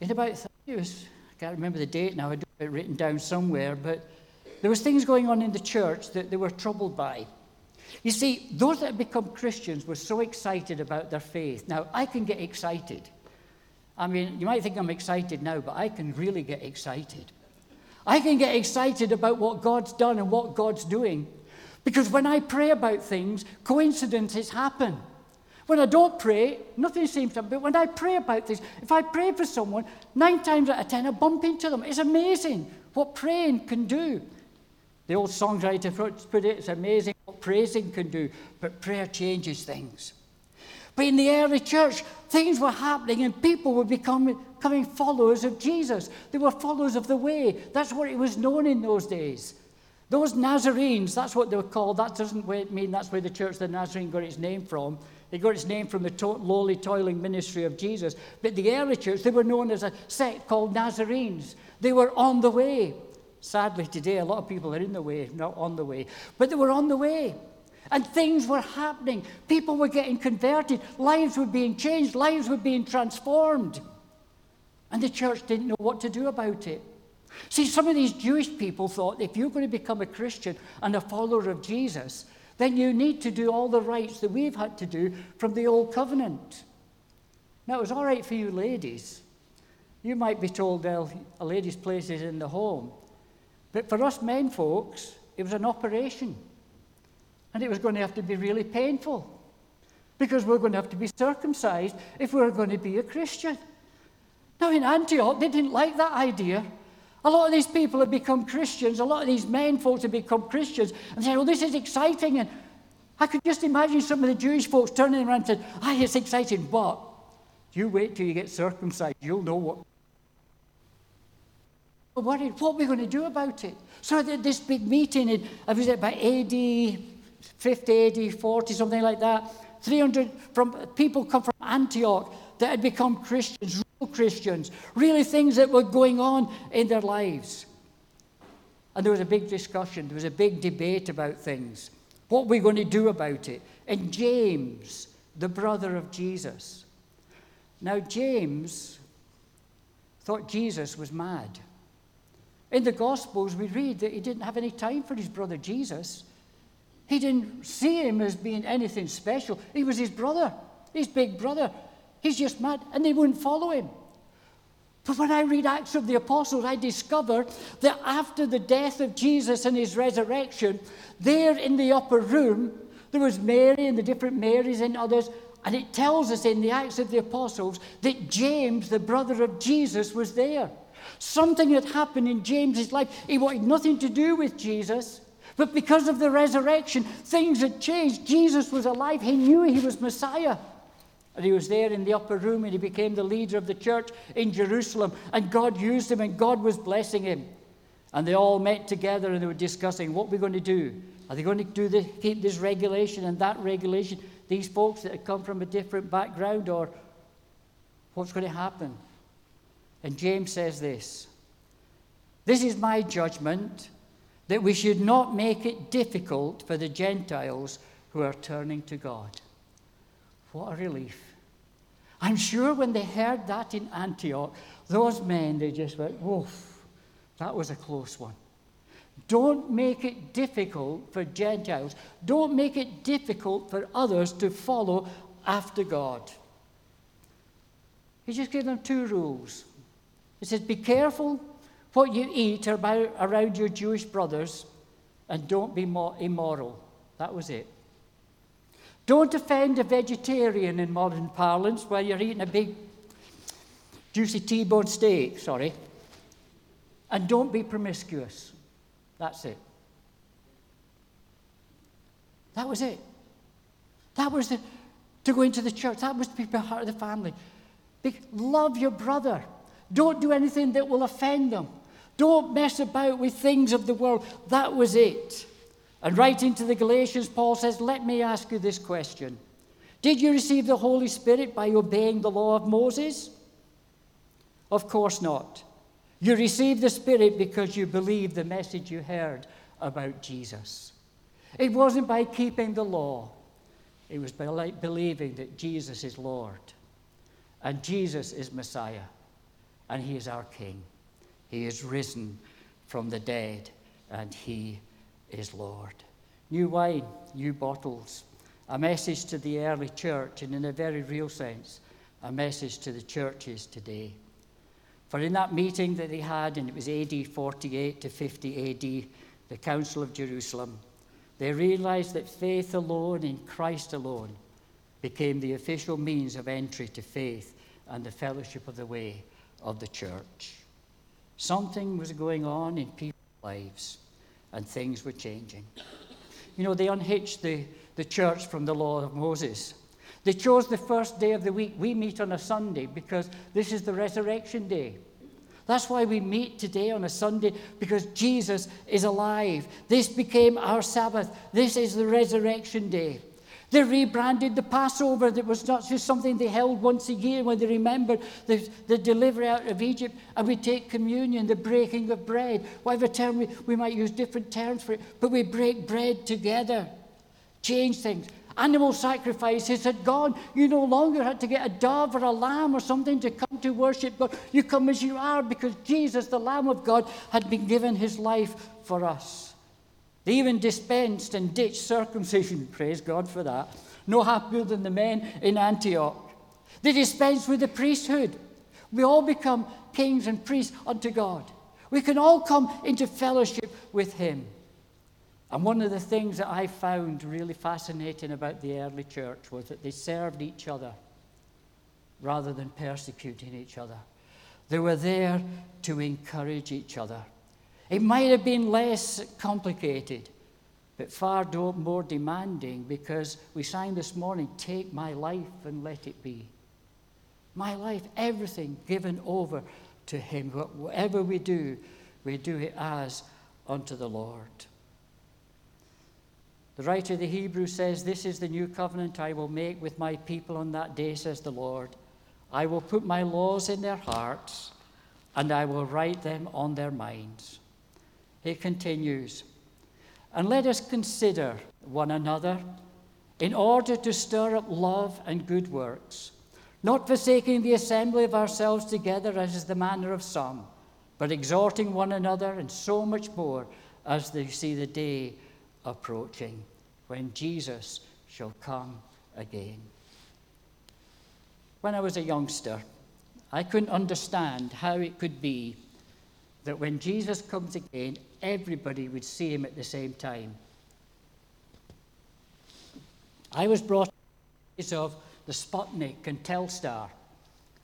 In about it was, I can't remember the date now, I do have it written down somewhere, but there was things going on in the church that they were troubled by. You see, those that become Christians were so excited about their faith. Now, I can get excited. I mean, you might think I'm excited now, but I can really get excited. I can get excited about what God's done and what God's doing. Because when I pray about things, coincidences happen. When I don't pray, nothing seems to happen. But when I pray about this, if I pray for someone, nine times out of ten I bump into them. It's amazing what praying can do. The old songwriter put it, it's amazing what praising can do, but prayer changes things. But in the early church, things were happening and people were becoming, becoming followers of Jesus. They were followers of the way. That's what it was known in those days. Those Nazarenes, that's what they were called. That doesn't mean that's where the church the Nazarene got its name from. It got its name from the to- lowly, toiling ministry of Jesus. But the early church, they were known as a sect called Nazarenes. They were on the way. Sadly, today, a lot of people are in the way, not on the way. But they were on the way. And things were happening. People were getting converted. Lives were being changed. Lives were being transformed. And the church didn't know what to do about it. See, some of these Jewish people thought if you're going to become a Christian and a follower of Jesus, then you need to do all the rites that we've had to do from the Old Covenant. Now, it was all right for you ladies. You might be told, well, a lady's place is in the home. But for us men folks, it was an operation. And it was going to have to be really painful. because we're going to have to be circumcised if we're going to be a Christian. Now, in Antioch, they didn't like that idea. A lot of these people have become Christians. A lot of these men folks have become Christians and said, "Well, this is exciting." And I could just imagine some of the Jewish folks turning around and saying, "Ah, it's exciting, but you wait till you get circumcised. You'll know what." We're worried. What are we going to do about it? So I did this big meeting in, I was it by AD 50, AD 40, something like that. 300 from uh, people come from Antioch that had become Christians, real Christians, really things that were going on in their lives. And there was a big discussion, there was a big debate about things. What are we going to do about it? And James, the brother of Jesus. Now, James thought Jesus was mad. In the Gospels, we read that he didn't have any time for his brother Jesus. He didn't see him as being anything special. He was his brother, his big brother. He's just mad, and they wouldn't follow him. But when I read Acts of the Apostles, I discover that after the death of Jesus and his resurrection, there in the upper room, there was Mary and the different Marys and others, and it tells us in the Acts of the Apostles that James, the brother of Jesus, was there. Something had happened in James's life. He wanted nothing to do with Jesus. But because of the resurrection, things had changed. Jesus was alive. He knew he was Messiah. And he was there in the upper room and he became the leader of the church in Jerusalem. And God used him and God was blessing him. And they all met together and they were discussing what we're going to do. Are they going to do this, keep this regulation and that regulation? These folks that come from a different background, or what's going to happen? And James says this This is my judgment that we should not make it difficult for the Gentiles who are turning to God. What a relief. I'm sure when they heard that in Antioch, those men, they just went, woof, that was a close one. Don't make it difficult for Gentiles. Don't make it difficult for others to follow after God. He just gave them two rules. He says, Be careful what you eat about, around your Jewish brothers, and don't be immoral. That was it. Don't offend a vegetarian in modern parlance while you're eating a big, juicy T bone steak, sorry. And don't be promiscuous. That's it. That was it. That was the, to go into the church. That was to be part of the family. Be, love your brother. Don't do anything that will offend them. Don't mess about with things of the world. That was it. And writing to the Galatians, Paul says, Let me ask you this question Did you receive the Holy Spirit by obeying the law of Moses? Of course not. You received the Spirit because you believed the message you heard about Jesus. It wasn't by keeping the law, it was by believing that Jesus is Lord and Jesus is Messiah and He is our King. He is risen from the dead, and He is Lord. New wine, new bottles. A message to the early church, and in a very real sense, a message to the churches today. For in that meeting that they had, and it was AD 48 to 50 AD, the Council of Jerusalem, they realized that faith alone in Christ alone became the official means of entry to faith and the fellowship of the way of the church. Something was going on in people's lives, and things were changing. You know, they unhitched the, the church from the law of Moses. They chose the first day of the week. We meet on a Sunday because this is the resurrection day. That's why we meet today on a Sunday, because Jesus is alive. This became our Sabbath. This is the resurrection day. They rebranded the Passover that was not just something they held once a year when they remembered the, the delivery out of Egypt. And we take communion, the breaking of bread. Whatever term we, we might use different terms for it, but we break bread together. Change things. Animal sacrifices had gone. You no longer had to get a dove or a lamb or something to come to worship God. You come as you are because Jesus, the Lamb of God, had been given his life for us. They even dispensed and ditched circumcision. Praise God for that. No happier than the men in Antioch. They dispensed with the priesthood. We all become kings and priests unto God. We can all come into fellowship with Him. And one of the things that I found really fascinating about the early church was that they served each other rather than persecuting each other. They were there to encourage each other. It might have been less complicated, but far more demanding because we sang this morning, Take my life and let it be. My life, everything given over to Him. Whatever we do, we do it as unto the Lord. The writer of the Hebrews says, This is the new covenant I will make with my people on that day, says the Lord. I will put my laws in their hearts, and I will write them on their minds. He continues, And let us consider one another in order to stir up love and good works, not forsaking the assembly of ourselves together, as is the manner of some, but exhorting one another, and so much more as they see the day approaching when Jesus shall come again. When I was a youngster, I couldn't understand how it could be that when Jesus comes again, everybody would see him at the same time. I was brought up of the Sputnik and Telstar.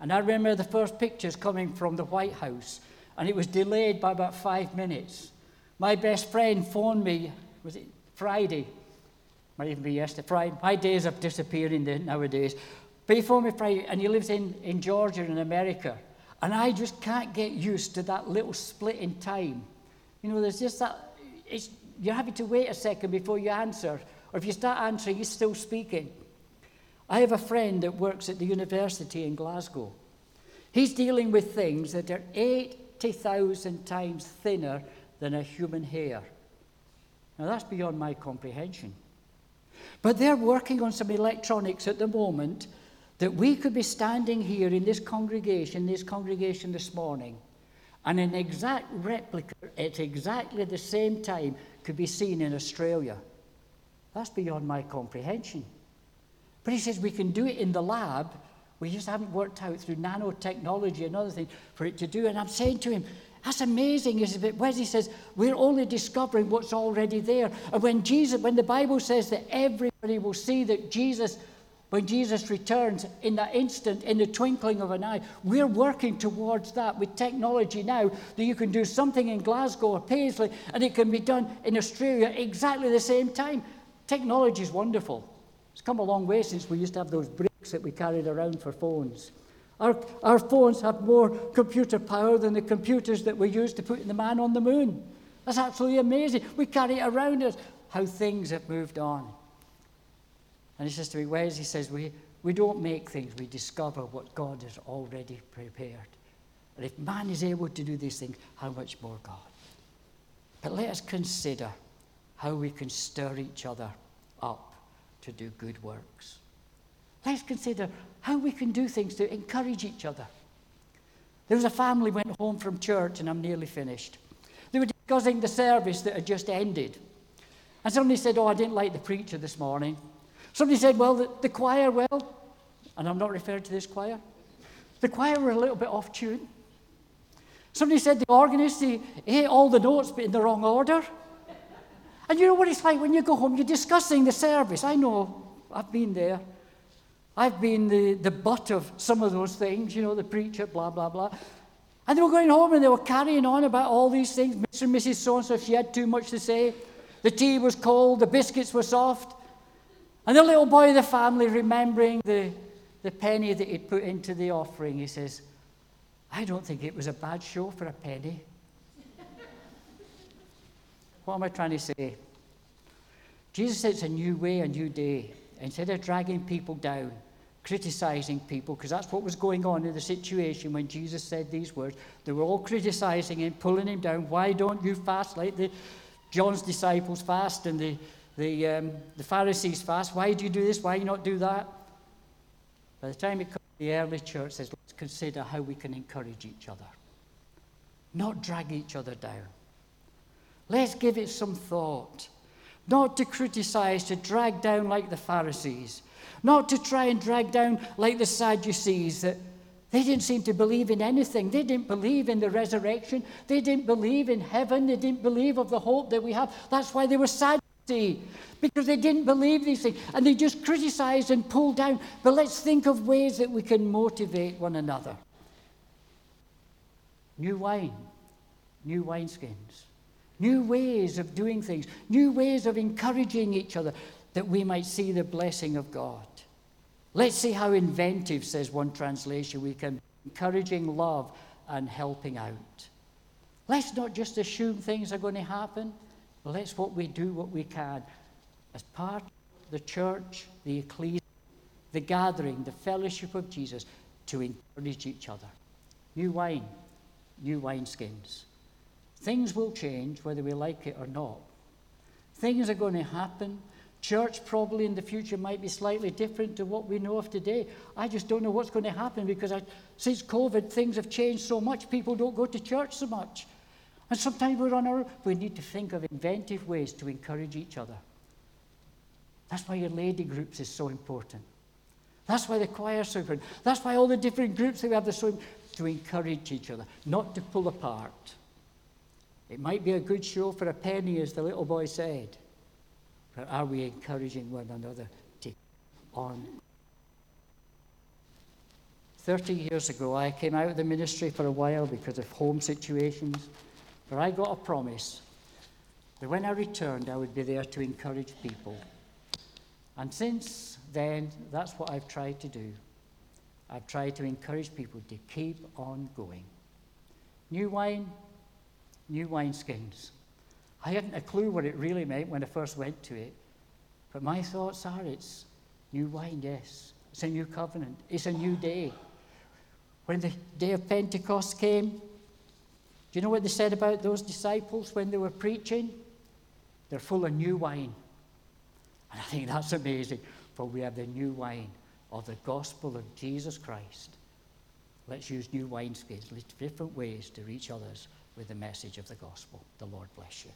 And I remember the first pictures coming from the White House, and it was delayed by about five minutes. My best friend phoned me, was it Friday? Might even be yesterday. Friday. My days are disappearing nowadays. But he phoned me Friday, and he lives in, in Georgia in America. And I just can't get used to that little split in time. You know, there's just that, you're having to wait a second before you answer. Or if you start answering, he's still speaking. I have a friend that works at the university in Glasgow. He's dealing with things that are 80,000 times thinner than a human hair. Now, that's beyond my comprehension. But they're working on some electronics at the moment that we could be standing here in this congregation, this congregation this morning, and an exact replica at exactly the same time could be seen in Australia. That's beyond my comprehension. But he says we can do it in the lab. We just haven't worked out through nanotechnology and other things for it to do. And I'm saying to him, that's amazing, isn't it? Wesley says we're only discovering what's already there. And when Jesus, when the Bible says that everybody will see that Jesus when Jesus returns in that instant, in the twinkling of an eye, we're working towards that with technology now that you can do something in Glasgow or Paisley and it can be done in Australia exactly the same time. Technology is wonderful. It's come a long way since we used to have those bricks that we carried around for phones. Our, our phones have more computer power than the computers that we used to put the man on the moon. That's absolutely amazing. We carry it around us. How things have moved on. And he says to me, Wes, he says, we, we don't make things, we discover what God has already prepared. And if man is able to do these things, how much more God? But let us consider how we can stir each other up to do good works. Let's consider how we can do things to encourage each other. There was a family went home from church, and I'm nearly finished. They were discussing the service that had just ended. And somebody said, Oh, I didn't like the preacher this morning. Somebody said, well, the, the choir, well, and I'm not referring to this choir, the choir were a little bit off tune. Somebody said the organist, he hit all the notes but in the wrong order. And you know what it's like when you go home, you're discussing the service. I know, I've been there. I've been the, the butt of some of those things, you know, the preacher, blah, blah, blah. And they were going home and they were carrying on about all these things. Mr. and Mrs. So and so, she had too much to say. The tea was cold, the biscuits were soft. And the little boy of the family, remembering the, the penny that he'd put into the offering, he says, I don't think it was a bad show for a penny. what am I trying to say? Jesus said it's a new way, a new day. Instead of dragging people down, criticizing people, because that's what was going on in the situation when Jesus said these words. They were all criticizing him, pulling him down. Why don't you fast like the John's disciples fast and the the, um, the Pharisees fast. Why do you do this? Why do you not do that? By the time it comes the early church, says, let's consider how we can encourage each other, not drag each other down. Let's give it some thought. Not to criticize, to drag down like the Pharisees. Not to try and drag down like the Sadducees that They didn't seem to believe in anything. They didn't believe in the resurrection. They didn't believe in heaven. They didn't believe of the hope that we have. That's why they were sad because they didn't believe these things and they just criticized and pulled down. But let's think of ways that we can motivate one another. New wine, new wineskins, new ways of doing things, new ways of encouraging each other that we might see the blessing of God. Let's see how inventive, says one translation, we can encouraging love and helping out. Let's not just assume things are going to happen. Let's what we do what we can as part of the church, the ecclesia, the gathering, the fellowship of Jesus to encourage each other. New wine, new wineskins. Things will change whether we like it or not. Things are going to happen. Church probably in the future might be slightly different to what we know of today. I just don't know what's going to happen because I, since COVID, things have changed so much. People don't go to church so much. And sometimes we're on our own. we need to think of inventive ways to encourage each other. That's why your lady groups is so important. That's why the choir is so important. That's why all the different groups that we have are so to encourage each other, not to pull apart. It might be a good show for a penny, as the little boy said. But are we encouraging one another to on? 30 years ago, I came out of the ministry for a while because of home situations. But I got a promise that when I returned, I would be there to encourage people. And since then, that's what I've tried to do. I've tried to encourage people to keep on going. New wine, new wineskins. I hadn't a clue what it really meant when I first went to it. But my thoughts are it's new wine, yes. It's a new covenant. It's a new day. When the day of Pentecost came, do you know what they said about those disciples when they were preaching? They're full of new wine. And I think that's amazing, for we have the new wine of the gospel of Jesus Christ. Let's use new wineskins, different ways to reach others with the message of the gospel. The Lord bless you.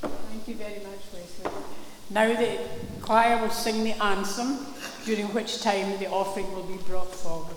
Thank you very much, Wesley. Now the choir will sing the anthem during which time the offering will be brought forward.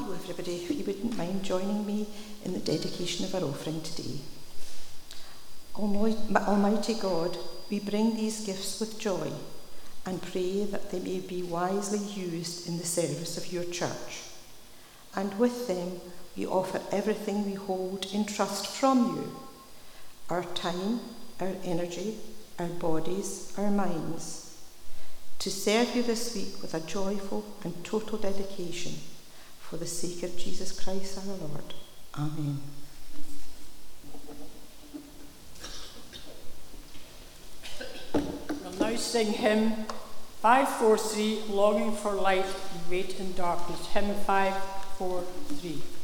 Hello, everybody. If you wouldn't mind joining me in the dedication of our offering today. Almighty God, we bring these gifts with joy and pray that they may be wisely used in the service of your church. And with them, we offer everything we hold in trust from you our time, our energy, our bodies, our minds to serve you this week with a joyful and total dedication for the sake of Jesus Christ our Lord. Amen. We'll now sing hymn 543, Longing for Light and Wait in Darkness. Hymn 543.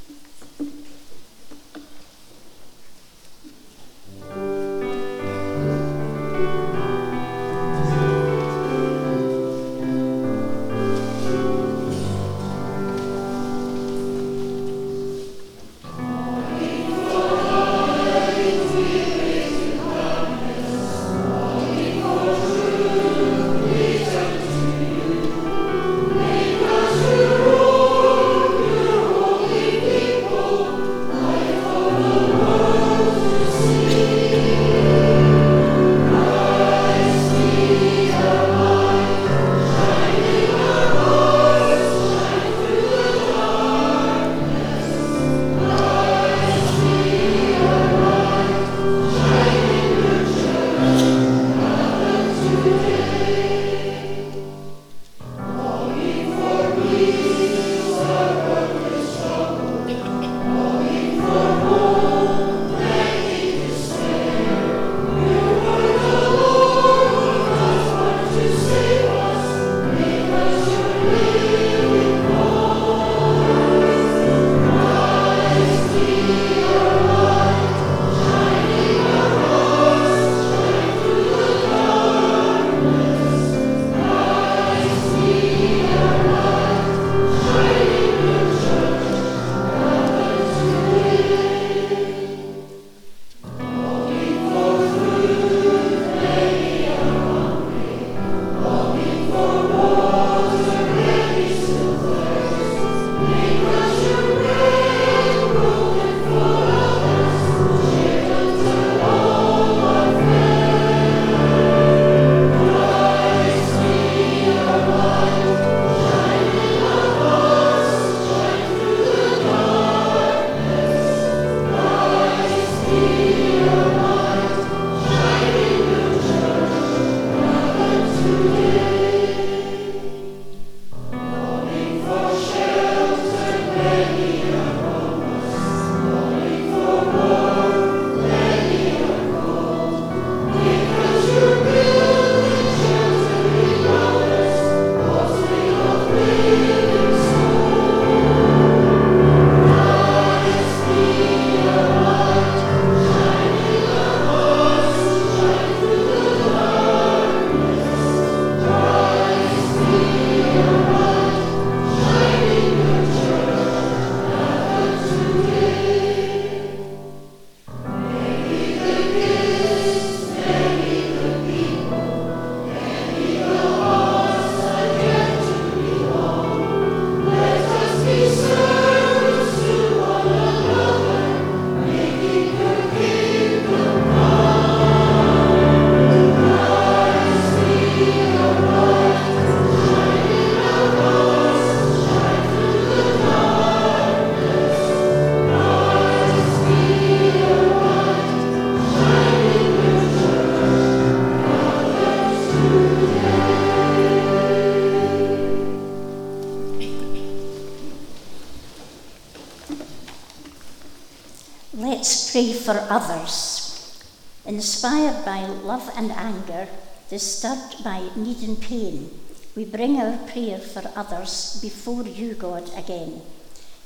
Love and anger, disturbed by need and pain, we bring our prayer for others before you, God, again.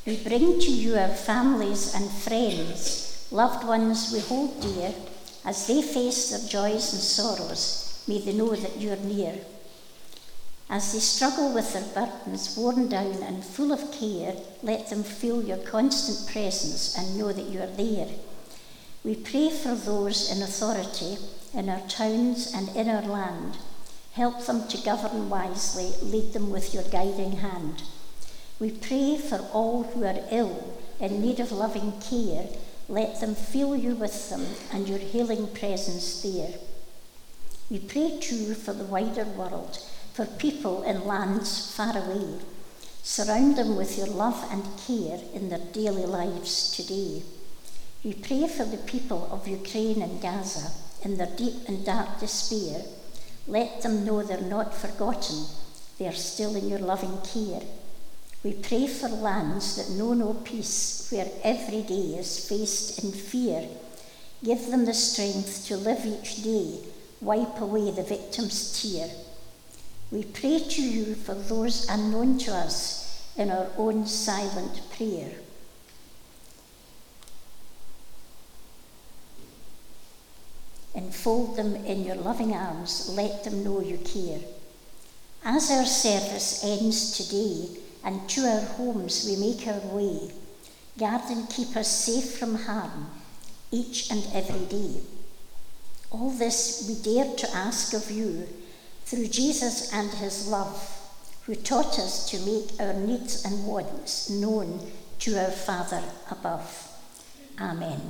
We bring to you our families and friends, loved ones we hold dear, as they face their joys and sorrows. May they know that you're near. As they struggle with their burdens, worn down and full of care, let them feel your constant presence and know that you are there. We pray for those in authority in our towns and in our land. Help them to govern wisely, lead them with your guiding hand. We pray for all who are ill, in need of loving care. Let them feel you with them and your healing presence there. We pray too for the wider world, for people in lands far away. Surround them with your love and care in their daily lives today. We pray for the people of Ukraine and Gaza in their deep and dark despair. Let them know they're not forgotten, they are still in your loving care. We pray for lands that know no peace, where every day is faced in fear. Give them the strength to live each day, wipe away the victim's tear. We pray to you for those unknown to us in our own silent prayer. Enfold them in your loving arms, let them know you care. As our service ends today, and to our homes we make our way, guard and keep us safe from harm each and every day. All this we dare to ask of you through Jesus and his love, who taught us to make our needs and wants known to our Father above. Amen.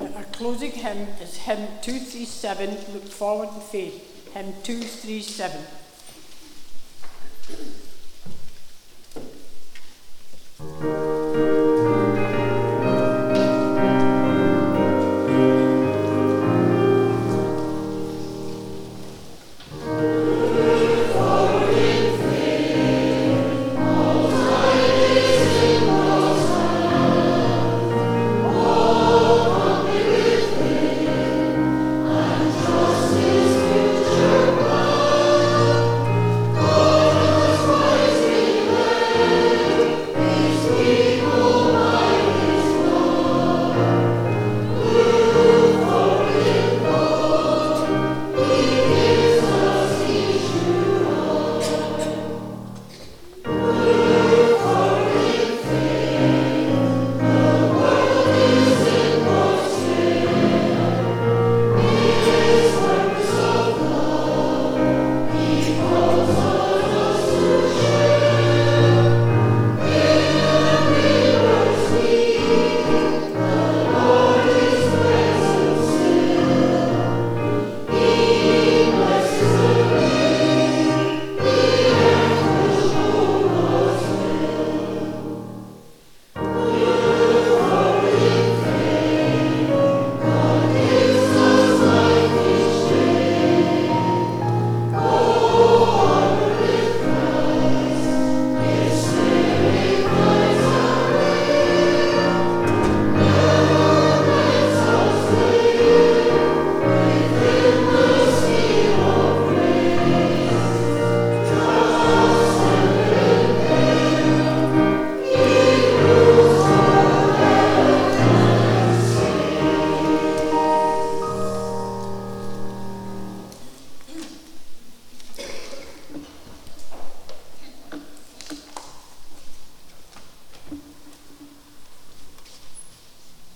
Our closing hymn is hymn 237, Look Forward in Faith, hymn 237.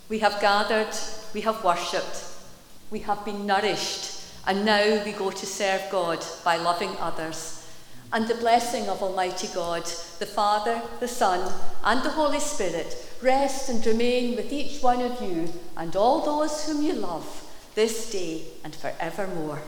We have gathered, we have worshipped, we have been nourished, and now we go to serve God by loving others. And the blessing of Almighty God, the Father, the Son, and the Holy Spirit rest and remain with each one of you and all those whom you love this day and forevermore.